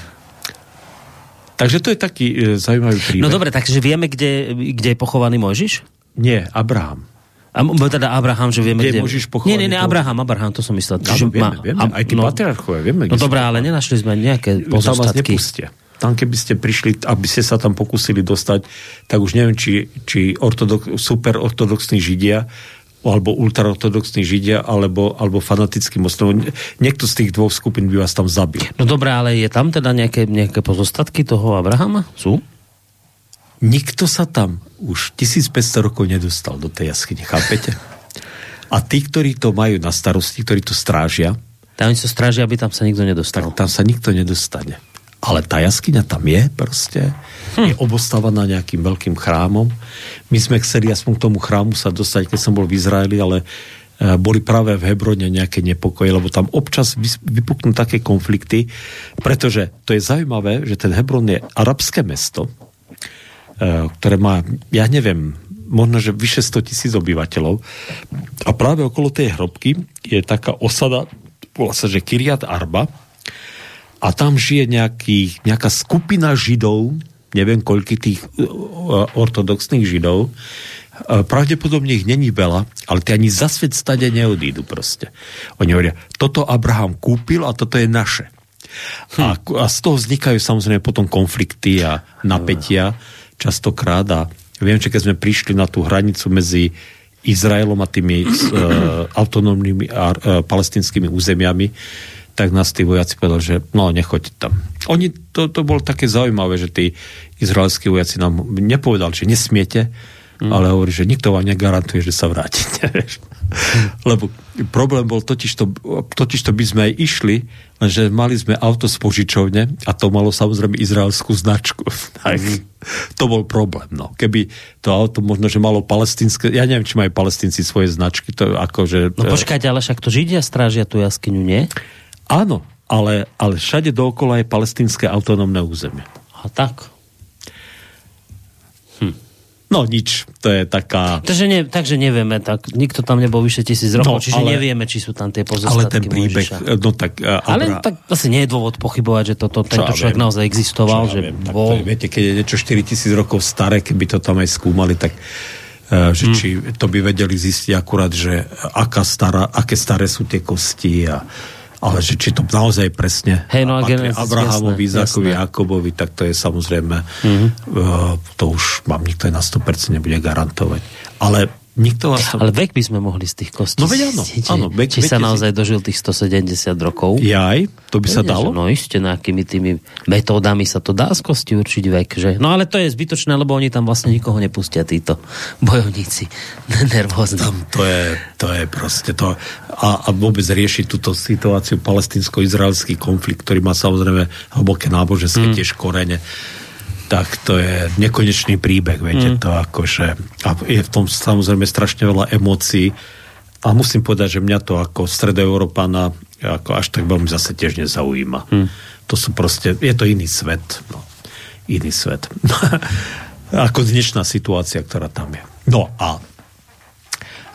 Takže to je taký e, zaujímavý príbeh. No dobre, takže vieme, kde, kde je pochovaný Mojžiš? Nie, Abraham. A, teda Abraham, že vieme, kde... kde... Môžeš nie, nie, nie, Abraham, Abraham, to som myslel. Áno, vieme, vieme. A, aj tí no, patriarchovia, vieme. No dobré, ale nenašli sme nejaké pozostatky. Tam vás nepustia. Tam keby ste prišli, aby ste sa tam pokusili dostať, tak už neviem, či, či ortodox, super ortodoxní židia alebo ultraortodoxní židia, alebo, alebo fanatický moslim. Niekto z tých dvoch skupín by vás tam zabil. No dobré, ale je tam teda nejaké, nejaké pozostatky toho Abrahama? Sú? Nikto sa tam už 1500 rokov nedostal do tej jaskyne, chápete? A tí, ktorí to majú na starosti, ktorí to strážia, tam oni sa strážia, aby tam sa nikto nedostal. Tak tam sa nikto nedostane. Ale tá jaskyňa tam je proste hm. je obostávaná nejakým veľkým chrámom. My sme chceli aspoň k tomu chrámu sa dostať, keď som bol v Izraeli, ale e, boli práve v Hebrone nejaké nepokoje, lebo tam občas vypuknú také konflikty, pretože to je zaujímavé, že ten Hebron je arabské mesto, e, ktoré má, ja neviem, možno, že vyše 100 tisíc obyvateľov. A práve okolo tej hrobky je taká osada, volá sa, že Kiriat Arba, a tam žije nejaký, nejaká skupina židov, neviem koľky tých e, e, ortodoxných židov, e, pravdepodobne ich není veľa, ale tie ani za svet stade neodídu proste. Oni hovoria, toto Abraham kúpil a toto je naše. Hm. A, a z toho vznikajú samozrejme potom konflikty a napätia častokrát a viem, že keď sme prišli na tú hranicu medzi Izraelom a tými uh, autonómnymi a uh, palestinskými územiami, tak nás tí vojaci povedali, že no, nechoďte tam. Oni, to, to bolo také zaujímavé, že tí izraelskí vojaci nám nepovedali, že nesmiete, mm. ale hovorí, že nikto vám negarantuje, že sa vrátite. Lebo problém bol totiž to, totiž to by sme aj išli, lenže mali sme auto z požičovne a to malo samozrejme izraelskú značku. tak mm. to bol problém. No. Keby to auto možno, že malo palestinské, ja neviem, či majú palestinci svoje značky, to akože... No počkajte, ale však to Židia strážia tú jaskyňu, nie? Áno, ale, ale všade dookola je palestinské autonómne územie. A tak. Hm. No nič, to je taká... Takže, ne, takže nevieme, tak nikto tam nebol vyše tisíc rokov, no, čiže ale, nevieme, či sú tam tie pozostatky Ale ten príbeh, Mojžiša. no tak... Uh, ale tak asi nie je dôvod pochybovať, že toto, tento človek viem, naozaj existoval. Že viem, bol... to, viete, keď je niečo 4000 rokov staré, keby to tam aj skúmali, tak uh, že hmm. či to by vedeli zistiť akurát, že aká stará, aké staré sú tie kosti a ale že či to naozaj presne hey, no, patrí Abrahamovi, Izakovi, Jakobovi, tak to je samozrejme, mm-hmm. uh, to už mám nikto na 100% nebude garantovať. Ale Nikto vás tam... Ale vek by sme mohli z tých kostí No veď áno, áno vek, Či sa naozaj si... dožil tých 170 rokov. Jaj, to by Vede, sa dalo? Že, no ešte nejakými tými metódami sa to dá z kosti určiť vek. Že? No ale to je zbytočné, lebo oni tam vlastne nikoho nepustia, títo bojovníci nervózni. Tam to je, to je proste to. A, a vôbec riešiť túto situáciu palestinsko-izraelský konflikt, ktorý má samozrejme hlboké náboženské mm. tiež korene tak to je nekonečný príbeh, viete, mm. to akože, a je v tom samozrejme strašne veľa emócií a musím povedať, že mňa to ako stredoeurópana ako až tak veľmi zase tiež nezaujíma. Mm. To sú proste, je to iný svet, no, iný svet. ako dnešná situácia, ktorá tam je. No a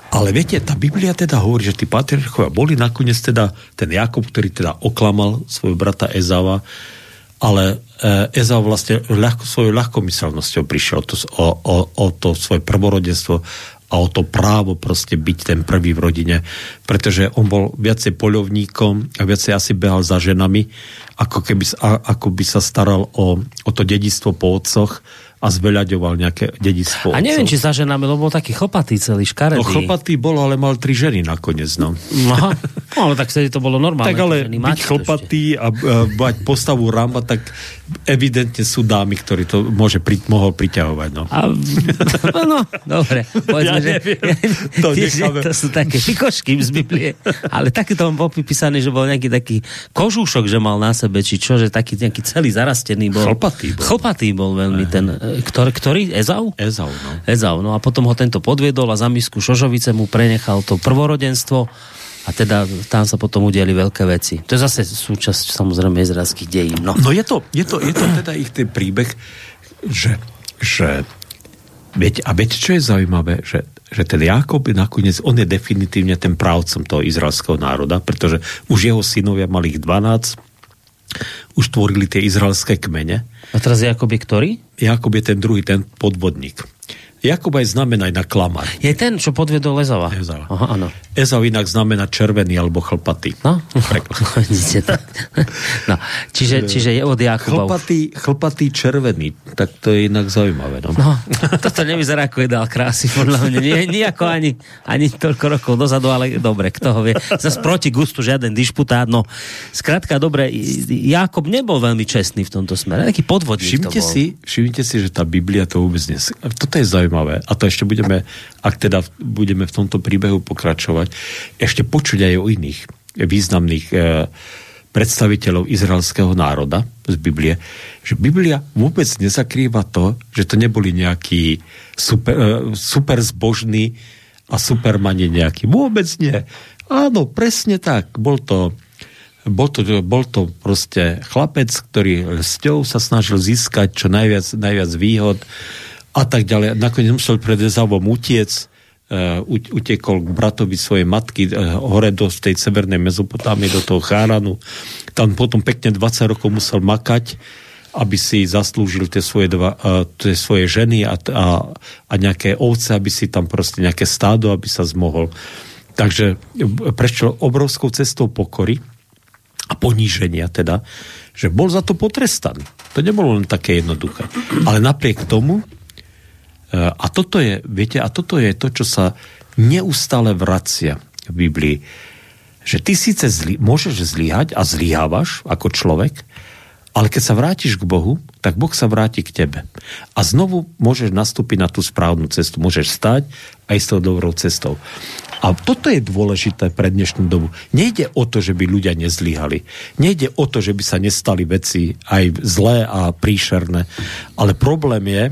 ale viete, tá Biblia teda hovorí, že tí patriarchovia boli nakoniec teda ten Jakob, ktorý teda oklamal svojho brata Ezava, ale e, Ezau vlastne ľahko, svojou ľahkomyselnosťou prišiel to, o, o, o to svoje prvorodenstvo a o to právo proste byť ten prvý v rodine, pretože on bol viacej poľovníkom a viacej asi behal za ženami, ako, keby, ako by sa staral o, o to dedistvo po otcoch a zveľaďoval nejaké dedictvo. A neviem, či za ženami, lebo bol taký chlpatý celý, škaredý. No chlpatý bol, ale mal tri ženy nakoniec, no. Aha. No, ale tak vtedy to bolo normálne. Tak ale byť chlpatý a, a mať postavu Ramba, tak evidentne sú dámy, ktorí to môže pri, mohol priťahovať, no. A, no, dobre. Povedzme, ja že, to, že to sú také šikošky z Biblie. Ale taký to bol popísaný, že bol nejaký taký kožúšok, že mal na sebe, či čo, že taký nejaký celý zarastený bol. Chlpatý bol. Chlpatý bol veľmi ten ktorý, ktorý? Ezau? Ezau, no. Ezau, no a potom ho tento podviedol a za misku Šožovice mu prenechal to prvorodenstvo a teda tam sa potom udiali veľké veci. To je zase súčasť samozrejme izraelských dejín. No, no je, to, je, to, je to teda ich ten príbeh, že, že viete, a viete, čo je zaujímavé, že, že ten Jakob nakoniec, on je definitívne ten právcom toho izraelského národa, pretože už jeho synovia mali ich 12, už tvorili tie izraelské kmene. A teraz Jakob je ktorý? Jakob je ten druhý, ten podvodník. Jakub aj znamená na klamar. Je ten, čo podviedol Ezava. Ezava. Aha, áno. Ezau inak znamená červený alebo chlpatý. No, no. Čiže, čiže je od Jakuba. Chlpatý, chlpatý červený, tak to je inak zaujímavé. No. no toto nevyzerá ako jedál krásy, podľa mňa. Nie, nejako ani, ani toľko rokov dozadu, ale dobre, kto ho vie. Zas proti gustu žiaden dišputát. No, skrátka, dobre, Jakob nebol veľmi čestný v tomto smere. Taký podvodník všimte Si, všimte si, že tá Biblia to vôbec nes... Toto je zaujímavé zaujímavé. A to ešte budeme, ak teda budeme v tomto príbehu pokračovať, ešte počuť aj o iných významných e, predstaviteľov izraelského národa z Biblie, že Biblia vôbec nezakrýva to, že to neboli nejakí super, e, super zbožní a supermani nejakí. Vôbec nie. Áno, presne tak. Bol to bol to, bol to proste chlapec, ktorý s ťou sa snažil získať čo najviac, najviac výhod, a tak ďalej. Nakoniec musel pred Ezavom utiec, uh, utekol k bratovi svojej matky uh, hore do tej severnej Mezopotámie, do toho Cháranu. Tam potom pekne 20 rokov musel makať, aby si zaslúžil tie svoje, dva, uh, tie svoje ženy a, a, a nejaké ovce, aby si tam proste nejaké stádo, aby sa zmohol. Takže prešiel obrovskou cestou pokory a poníženia teda, že bol za to potrestaný. To nebolo len také jednoduché. Ale napriek tomu a toto je, viete, a toto je to, čo sa neustále vracia v Biblii. Že ty síce zli, môžeš zlyhať a zlyhávaš ako človek, ale keď sa vrátiš k Bohu, tak Boh sa vráti k tebe. A znovu môžeš nastúpiť na tú správnu cestu. Môžeš stať aj s tou dobrou cestou. A toto je dôležité pre dnešnú dobu. Nejde o to, že by ľudia nezlyhali. Nejde o to, že by sa nestali veci aj zlé a príšerné. Ale problém je,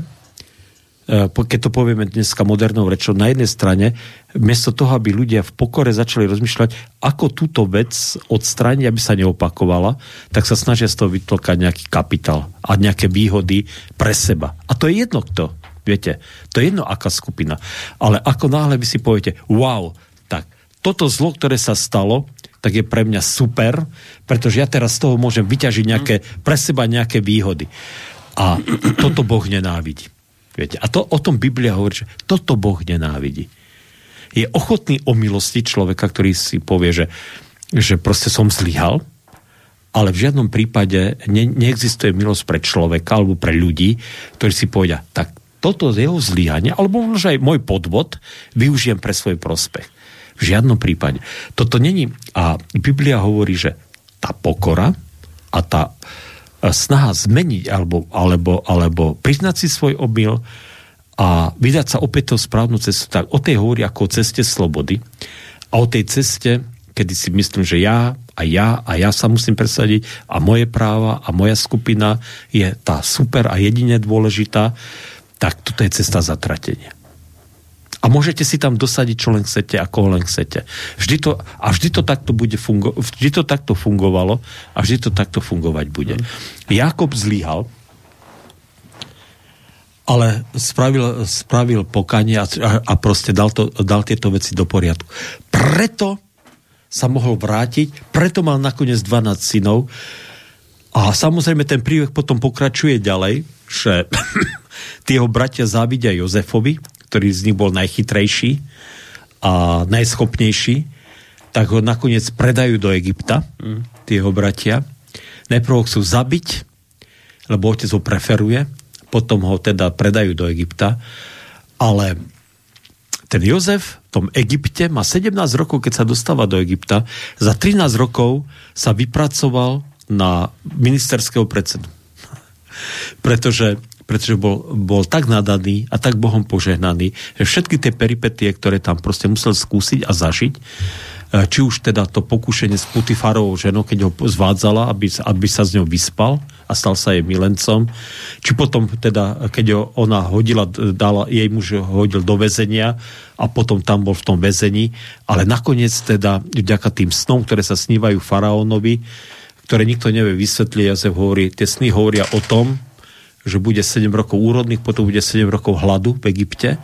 keď to povieme dneska modernou rečou, na jednej strane, miesto toho, aby ľudia v pokore začali rozmýšľať, ako túto vec odstrániť, aby sa neopakovala, tak sa snažia z toho vytlkať nejaký kapitál a nejaké výhody pre seba. A to je jedno kto, viete, to je jedno aká skupina. Ale ako náhle vy si poviete, wow, tak toto zlo, ktoré sa stalo, tak je pre mňa super, pretože ja teraz z toho môžem vyťažiť nejaké, pre seba nejaké výhody. A toto Boh nenávidí. Viete? A to o tom Biblia hovorí, že toto Boh nenávidí. Je ochotný o milosti človeka, ktorý si povie, že, že proste som zlyhal, ale v žiadnom prípade ne, neexistuje milosť pre človeka alebo pre ľudí, ktorí si povedia, tak toto z jeho zlyhania, alebo možno aj môj podvod, využijem pre svoj prospech. V žiadnom prípade. Toto není. A Biblia hovorí, že tá pokora a tá snaha zmeniť alebo, alebo, alebo priznať si svoj omyl a vydať sa opäť tou správnu cestu, tak o tej hovorí ako o ceste slobody a o tej ceste, kedy si myslím, že ja a ja a ja sa musím presadiť a moje práva a moja skupina je tá super a jedine dôležitá, tak toto je cesta zatratenia. A môžete si tam dosadiť, čo len chcete, ako len chcete. Vždy to, a vždy to, takto bude fungo, vždy to takto fungovalo a vždy to takto fungovať bude. Jakob zlyhal, ale spravil, spravil pokanie a, a proste dal, to, dal tieto veci do poriadku. Preto sa mohol vrátiť, preto mal nakoniec 12 synov a samozrejme ten príbeh potom pokračuje ďalej, že tí jeho bratia závidia Jozefovi, ktorý z nich bol najchytrejší a najschopnejší, tak ho nakoniec predajú do Egypta, mm. tí jeho bratia. Najprv ho chcú zabiť, lebo otec ho preferuje, potom ho teda predajú do Egypta, ale ten Jozef v tom Egypte má 17 rokov, keď sa dostáva do Egypta. Za 13 rokov sa vypracoval na ministerského predsedu. pretože pretože bol, bol tak nadaný a tak Bohom požehnaný, že všetky tie peripetie, ktoré tam proste musel skúsiť a zažiť, E, či už teda to pokušenie s Putifarovou ženou, keď ho zvádzala, aby, aby sa s ňou vyspal a stal sa jej milencom, či potom teda, keď ho ona hodila, dala, jej muž hodil do väzenia a potom tam bol v tom väzení, ale nakoniec teda vďaka tým snom, ktoré sa snívajú faraónovi, ktoré nikto nevie vysvetliť, Jozef hovorí, tie sny hovoria o tom, že bude 7 rokov úrodných, potom bude 7 rokov hladu v Egypte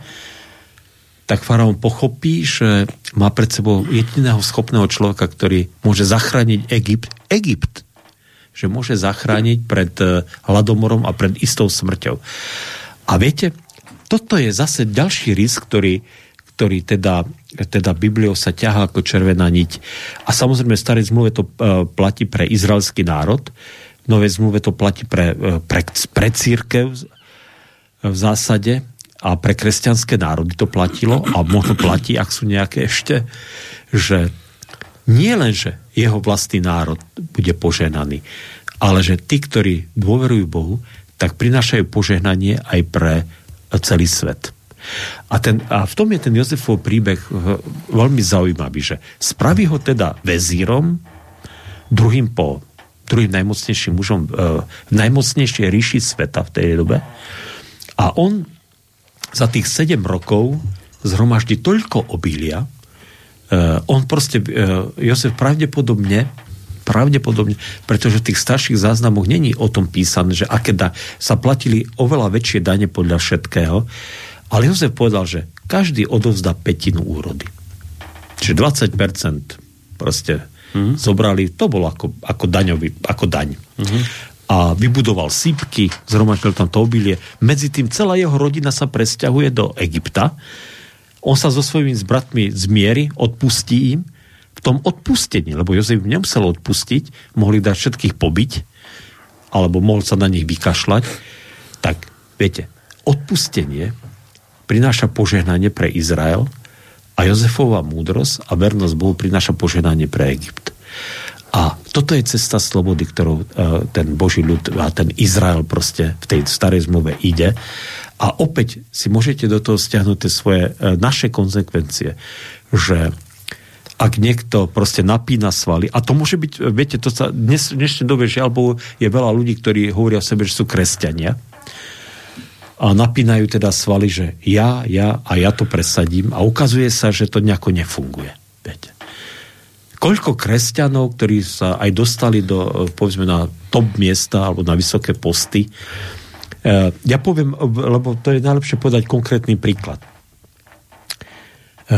tak faraón pochopí, že má pred sebou jediného schopného človeka, ktorý môže zachrániť Egypt. Egypt. Že môže zachrániť pred eh, hladomorom a pred istou smrťou. A viete, toto je zase ďalší risk, ktorý, ktorý teda, teda Bibliou sa ťahá ako červená niť. A samozrejme v starej zmluve to uh, platí pre izraelský národ, novej zmluve to platí pre, uh, pre, pre církev v zásade, a pre kresťanské národy to platilo a možno platí, ak sú nejaké ešte, že nie len, že jeho vlastný národ bude poženaný, ale že tí, ktorí dôverujú Bohu, tak prinášajú požehnanie aj pre celý svet. A, ten, a v tom je ten Jozefov príbeh eh, veľmi zaujímavý, že spraví ho teda vezírom, druhým po druhým najmocnejším mužom eh, v najmocnejšej ríši sveta v tej dobe. A on za tých 7 rokov zhromaždí toľko obilia, uh, on proste, uh, Jozef pravdepodobne pravdepodobne, pretože v tých starších záznamoch není o tom písané, že aké da, sa platili oveľa väčšie dane podľa všetkého, ale Jozef povedal, že každý odovzdá petinu úrody. Čiže 20% proste mm-hmm. zobrali, to bolo ako, ako, daňový, ako daň. Mm-hmm a vybudoval sípky, zhromaždil tam to obilie. Medzi tým celá jeho rodina sa presťahuje do Egypta. On sa so svojimi bratmi zmieri, odpustí im. V tom odpustení, lebo Jozef nemusel odpustiť, mohli dať všetkých pobiť, alebo mohol sa na nich vykašľať. Tak, viete, odpustenie prináša požehnanie pre Izrael a Jozefová múdrosť a vernosť Bohu prináša požehnanie pre Egypt. A toto je cesta slobody, ktorou uh, ten Boží ľud a ten Izrael proste v tej starej zmluve ide. A opäť si môžete do toho stiahnuť tie svoje uh, naše konsekvencie, že ak niekto proste napína svaly, a to môže byť, viete, to sa dnes, dnešnej dobe žiaľ Bohu, je veľa ľudí, ktorí hovoria o sebe, že sú kresťania a napínajú teda svaly, že ja, ja a ja to presadím a ukazuje sa, že to nejako nefunguje. Viete koľko kresťanov, ktorí sa aj dostali do, povedzme, na top miesta alebo na vysoké posty. E, ja poviem, lebo to je najlepšie povedať konkrétny príklad. E,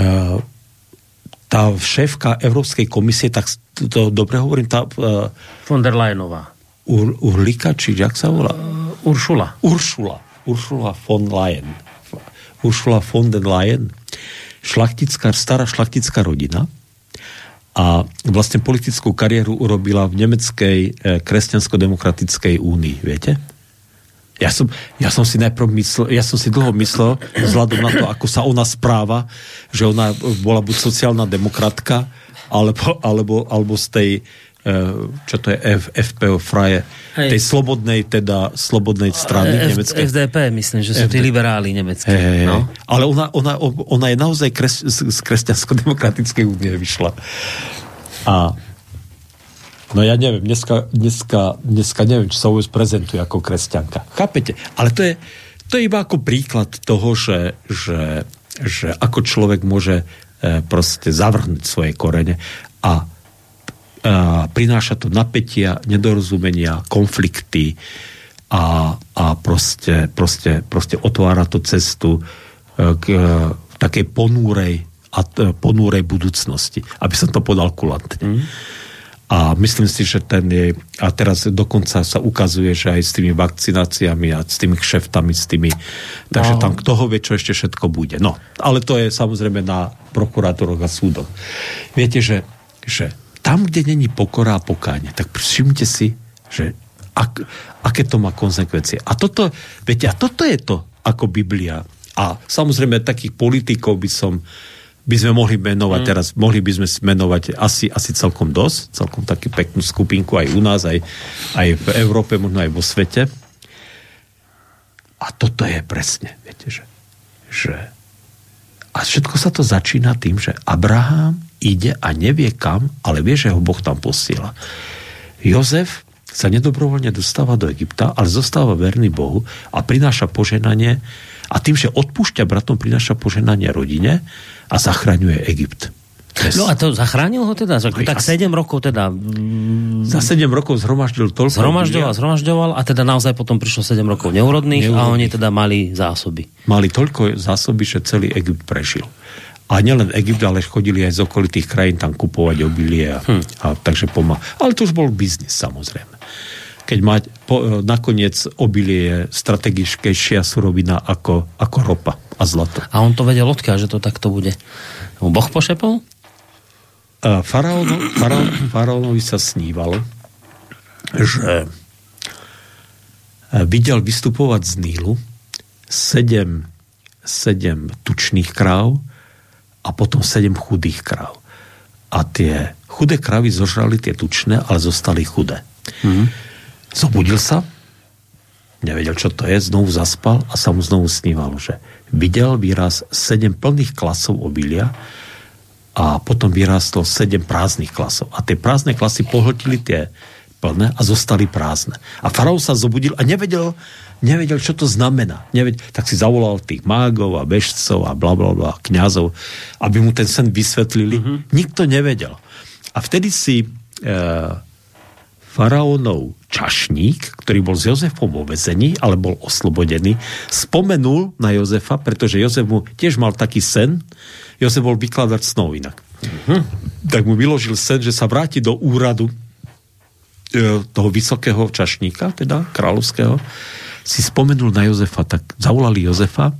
tá šéfka Európskej komisie, tak to dobre hovorím, tá... E, von der Leyenová. Ur, Urlika, či jak sa volá? Uršula. Uršula. Uršula von Leyen. Uršula von der Leyen. Šlachtická, stará šlachtická rodina a vlastne politickú kariéru urobila v nemeckej e, kresťansko-demokratickej únii, viete? Ja som, ja som si najprv myslel, ja som si dlho myslel, vzhľadom na to, ako sa ona správa, že ona bola buď sociálna demokratka, alebo, alebo, alebo z tej čo to je F, FPO Fraje, Hej. tej slobodnej, teda slobodnej strany F, nemeckej. FDP, myslím, že sú FD. tí liberáli nemeckí. Hey, no? Ale ona, ona, ona je naozaj kres, z, kresťansko-demokratickej únie vyšla. A No ja neviem, dneska, dneska, dneska neviem, či sa vôbec prezentuje ako kresťanka. Chápete? Ale to je, to je iba ako príklad toho, že, že, že ako človek môže e, proste zavrhnúť svoje korene a prináša to napätia, nedorozumenia, konflikty a, a proste, proste, proste otvára to cestu e, k e, takej ponúrej a ponúrej budúcnosti. Aby som to podal kulantne. Mm. A myslím si, že ten je, a teraz dokonca sa ukazuje, že aj s tými vakcináciami a s tými kšeftami, s tými, takže no. tam kto ho vie, čo ešte všetko bude. No, ale to je samozrejme na prokurátoroch a súdoch. Viete, že, že tam, kde není pokora a pokáne, tak všimte si, že ak, aké to má konsekvencie. A toto, viete, a toto je to, ako Biblia. A samozrejme takých politikov by som by sme mohli menovať mm. teraz, mohli by sme menovať asi, asi celkom dosť, celkom takú peknú skupinku aj u nás, aj, aj v Európe, možno aj vo svete. A toto je presne, viete, že, že a všetko sa to začína tým, že Abraham ide a nevie kam, ale vie, že ho Boh tam posiela. Jozef sa nedobrovoľne dostáva do Egypta, ale zostáva verný Bohu a prináša poženanie a tým, že odpúšťa bratom, prináša poženanie rodine a zachraňuje Egypt. Yes. No a to zachránil ho teda? No, tak 7 rokov teda... Mm, Za 7 rokov zhromaždil toľko... Zhromažďoval, zhromažďoval a teda naozaj potom prišlo 7 rokov neurodných, neurodných a oni teda mali zásoby. Mali toľko zásoby, že celý Egypt prežil. A nielen Egypt, ale chodili aj z okolitých krajín tam kupovať obilie. A, hm. a, takže pomá. Ale to už bol biznis samozrejme. Keď mať po, nakoniec obilie je strategickejšia surovina ako, ako ropa a zlato. A on to vedel odkiaľ, že to takto bude? Boh pošepol? Faraóno, faraón, faraónovi sa snívalo, že videl vystupovať z Nílu sedem, sedem tučných kráv a potom sedem chudých kráv. A tie chudé kravy zožrali tie tučné, ale zostali chudé. Mm. Zobudil sa, nevedel, čo to je, znovu zaspal a sa mu znovu snívalo, že videl výraz sedem plných klasov obilia a potom vyrástlo sedem prázdnych klasov. A tie prázdne klasy pohltili tie plné a zostali prázdne. A faraó sa zobudil a nevedel, nevedel, čo to znamená. Nevedel, tak si zavolal tých mágov a bežcov a bla bla bla, kňazov, aby mu ten sen vysvetlili. Mm-hmm. Nikto nevedel. A vtedy si e, faraónov čašník, ktorý bol s Jozefom vo vezení, ale bol oslobodený, spomenul na Jozefa, pretože Jozef mu tiež mal taký sen. Jozef bol vykladať snov inak. Uh-huh. Tak mu vyložil sen, že sa vráti do úradu e, toho vysokého čašníka, teda kráľovského, si spomenul na Jozefa, tak zavolali Jozefa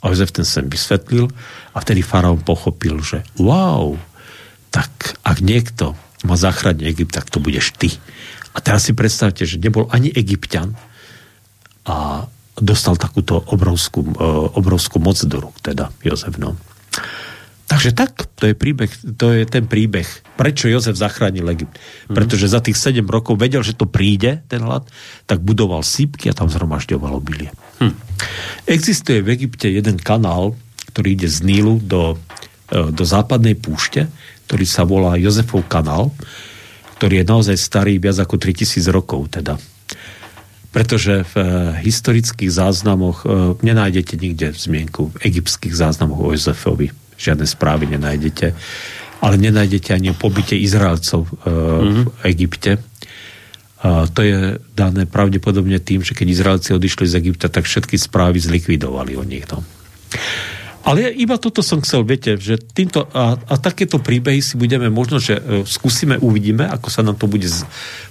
a Jozef ten sen vysvetlil a vtedy faraón pochopil, že wow, tak ak niekto má zachrániť Egypt, tak to budeš ty. A teraz si predstavte, že nebol ani egyptian a dostal takúto obrovskú, e, obrovskú moc do rúk, teda Jozef. No. Takže tak, to je, príbeh, to je ten príbeh. Prečo Jozef zachránil Egypt? Mm. Pretože za tých 7 rokov vedel, že to príde, ten hlad, tak budoval sípky a tam zhromažďoval obilie. Hm. Existuje v Egypte jeden kanál, ktorý ide z Nílu do, e, do západnej púšte, ktorý sa volá Jozefov kanál ktorý je naozaj starý viac ako 3000 rokov teda. Pretože v e, historických záznamoch e, nenájdete nikde zmienku v egyptských záznamoch o Jozefovi. Žiadne správy nenájdete. Ale nenájdete ani o pobyte Izraelcov e, mm-hmm. v Egypte. A to je dané pravdepodobne tým, že keď Izraelci odišli z Egypta, tak všetky správy zlikvidovali o nich. No. Ale iba toto som chcel, viete, že týmto, a, a takéto príbehy si budeme možno, že e, skúsime, uvidíme, ako sa nám to bude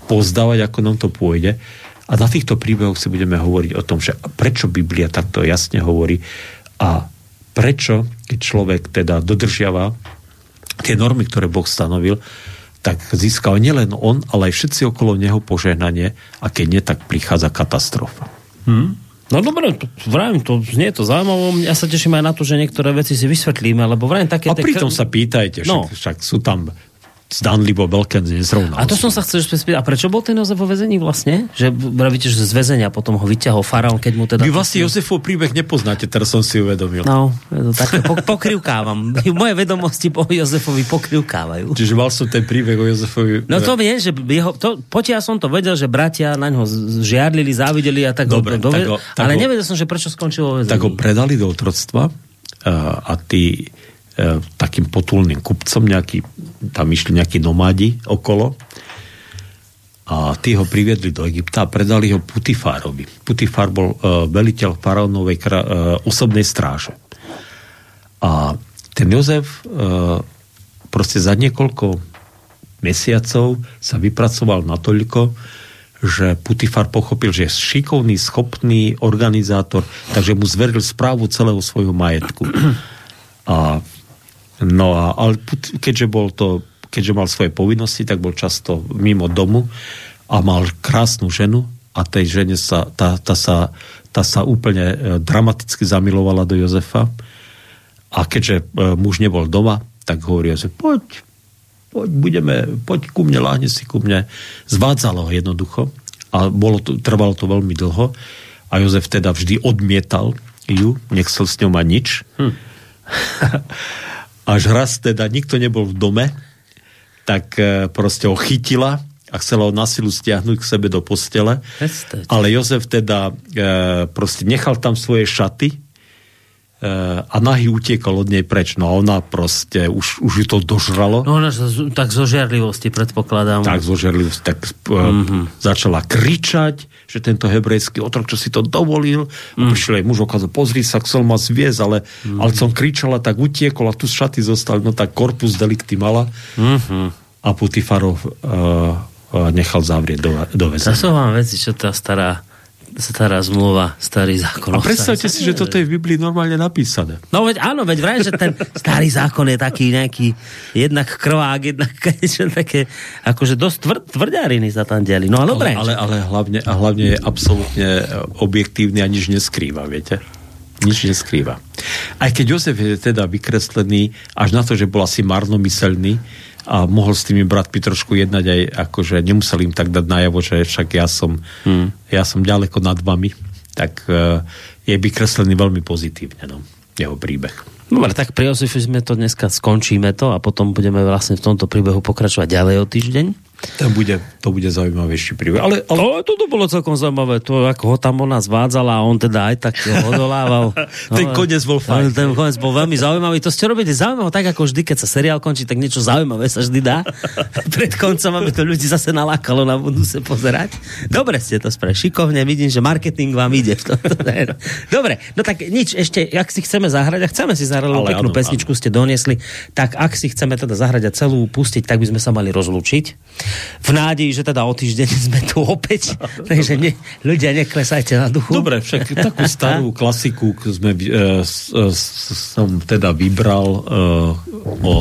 pozdávať, ako nám to pôjde. A na týchto príbehoch si budeme hovoriť o tom, že prečo Biblia takto jasne hovorí a prečo, keď človek teda dodržiava tie normy, ktoré Boh stanovil, tak získal nielen on, ale aj všetci okolo neho požehnanie a keď nie, tak prichádza katastrofa. Hmm? No dobre, vrajím, to znie to zaujímavé. Ja sa teším aj na to, že niektoré veci si vysvetlíme, lebo vrajím také... A pritom sa pýtajte, však, no. však sú tam zdanlivo veľké nezrovnalosti. A to som sa chcel spýtať, a prečo bol ten Jozef vo väzení vlastne? Že vravíte, že z väzenia potom ho vyťahol faraón, keď mu teda... Vy vlastne Jozefov príbeh nepoznáte, teraz som si uvedomil. No, je to také, po, pokrivkávam. Moje vedomosti po Jozefovi pokrivkávajú. Čiže mal som ten príbeh o Jozefovi... No to viem, že jeho, to, potiaľ som to vedel, že bratia na ňo žiarlili, závideli a tak Dobre, do, tak ho, tak ale ho, nevedel som, že prečo skončil vo väzení. Tak ho predali do otroctva a tí E, takým potulným kupcom, nejaký, tam išli nejakí nomádi okolo a tí ho priviedli do Egypta a predali ho Putifárovi. Putifár bol uh, veliteľ faraónovej uh, osobnej stráže. A ten Jozef uh, proste za niekoľko mesiacov sa vypracoval natoľko, že Putifar pochopil, že je šikovný, schopný organizátor, takže mu zveril správu celého svojho majetku. A No a ale keďže bol to, keďže mal svoje povinnosti, tak bol často mimo domu a mal krásnu ženu a tej žene sa, tá, tá sa, tá sa úplne e, dramaticky zamilovala do Jozefa a keďže e, muž nebol doma, tak hovorí Jozef, poď, poď, budeme, poď ku mne, láhne si ku mne. Zvádzalo ho jednoducho a bolo to, trvalo to veľmi dlho a Jozef teda vždy odmietal ju, nechcel s ňou mať nič. Hm. až raz teda nikto nebol v dome, tak e, proste ho chytila a chcela ho na silu stiahnuť k sebe do postele. Ale Jozef teda e, proste nechal tam svoje šaty a nahý utiekol od nej preč. No a ona proste, už, už ju to dožralo. No ona tak zo žiarlivosti predpokladám. Tak zo žiarlivosti, tak mm-hmm. začala kričať, že tento hebrejský otrok, čo si to dovolil, mm. a prišiel aj muž okázal, pozri sa, chcel ma zviez, ale, mm. ale som kričala, tak utiekol a tu šaty zostali, no tak korpus delikty mala mm-hmm. a Putifarov uh, nechal zavrieť do, do väzenia. To sú vám veci, čo tá stará stará zmluva, starý zákon. A predstavte si, že toto je v Biblii normálne napísané. No veď áno, veď vraj, že ten starý zákon je taký nejaký jednak krvák, jednak také, akože dosť tvr, tvrďariny sa tam diali. No ale dobre. Ale, ale hlavne, a hlavne je absolútne objektívny a nič neskrýva, viete? Nič neskrýva. Aj keď Jozef je teda vykreslený až na to, že bol asi marnomyselný, a mohol s tými bratmi trošku jednať aj akože nemusel im tak dať najavo, že však ja som, hmm. ja som ďaleko nad vami, tak uh, je vykreslený veľmi pozitívne, no, jeho príbeh. Dobre, tak pri Josefu sme to dneska skončíme to a potom budeme vlastne v tomto príbehu pokračovať ďalej o týždeň. To bude, to bude zaujímavejší príbeh. Ale, ale... ale toto bolo celkom zaujímavé, to ako ho tam ona zvádzala a on teda aj tak odolával. ten no, koniec bol fajn. Ten koniec bol veľmi zaujímavý. To ste robíte zaujímavé, tak ako vždy, keď sa seriál končí, tak niečo zaujímavé sa vždy dá. Pred koncom, aby to ľudí zase nalákalo na budúce pozerať. Dobre ste to spravili. Šikovne, vidím, že marketing vám ide. V tomto. Dobre, no tak nič, ešte, ak si chceme zahrať, a chceme si zahrať, lebo peknú áno, pesničku áno. ste doniesli, tak ak si chceme teda zahrať a celú pustiť, tak by sme sa mali rozlúčiť v nádeji, že teda o týždeň sme tu opäť, takže ne, ľudia neklesajte na duchu. Dobre, však takú starú klasiku sme, e, s, e, som teda vybral e, o,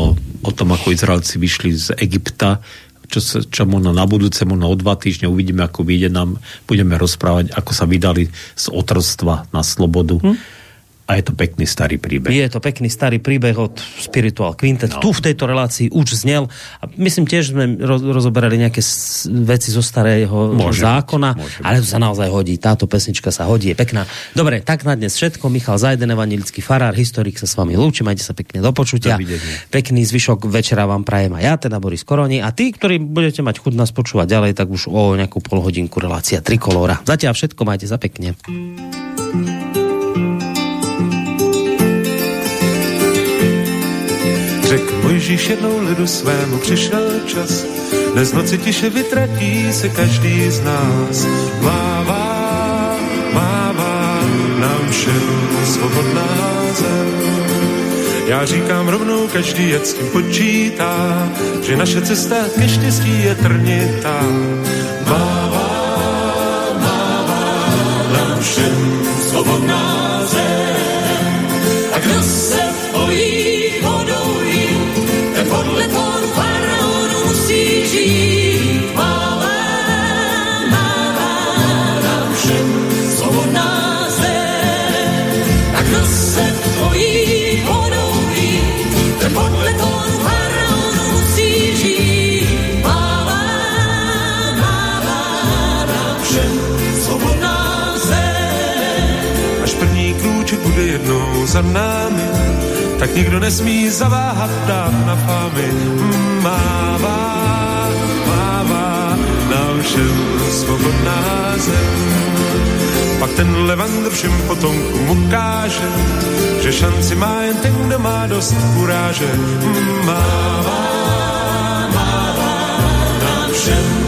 o tom, ako Izraelci vyšli z Egypta, čo, sa, čo možno na budúce, možno o dva týždne uvidíme, ako vyjde nám, budeme rozprávať, ako sa vydali z otrstva na slobodu. Hm? A je to pekný starý príbeh. Je to pekný starý príbeh od Spiritual Quintet. No. Tu v tejto relácii už znel. A myslím tiež sme roz, rozoberali nejaké veci zo starého môže zákona, byť, môže ale to sa naozaj hodí. Táto pesnička sa hodí, je pekná. Dobre, tak na dnes všetko. Michal Zajden, evanilický farár, historik sa s vami lúči. Majte sa pekne do počutia. Pekný zvyšok večera vám prajem a ja, teda Boris Koroni. A tí, ktorí budete mať chuť nás počúvať ďalej, tak už o nejakú polhodinku relácia Trikolóra. Zatiaľ všetko, majte sa pekne. Mojžíš jednou lidu svému přišel čas, dnes noci tiše vytratí se každý z nás. Mává, mává nám všem svobodná zem. Já říkám rovnou, každý jak s tím počítá, že naše cesta ke štěstí je trnitá. Mává, mává nám všem svobodná zem. A kdo se za námi, tak nikdo nesmí zaváhat dát na fámy. Mává, mává nám všem svobodná zem. Pak ten levandr všem potomkům ukáže, že šanci má jen ten, kdo má dost kuráže. Mává, mává nám všem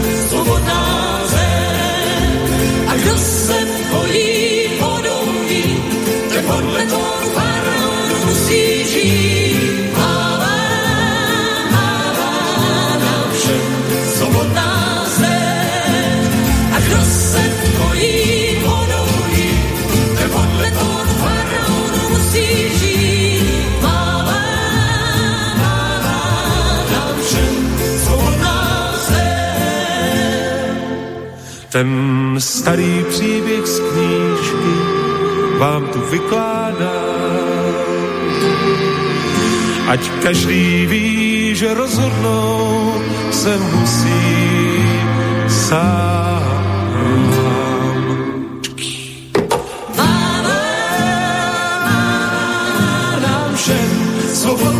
Ten starý příběh z knížky vám tu vykládá. Ať každý ví, že rozhodnout se musí sám. Nám všem svobodná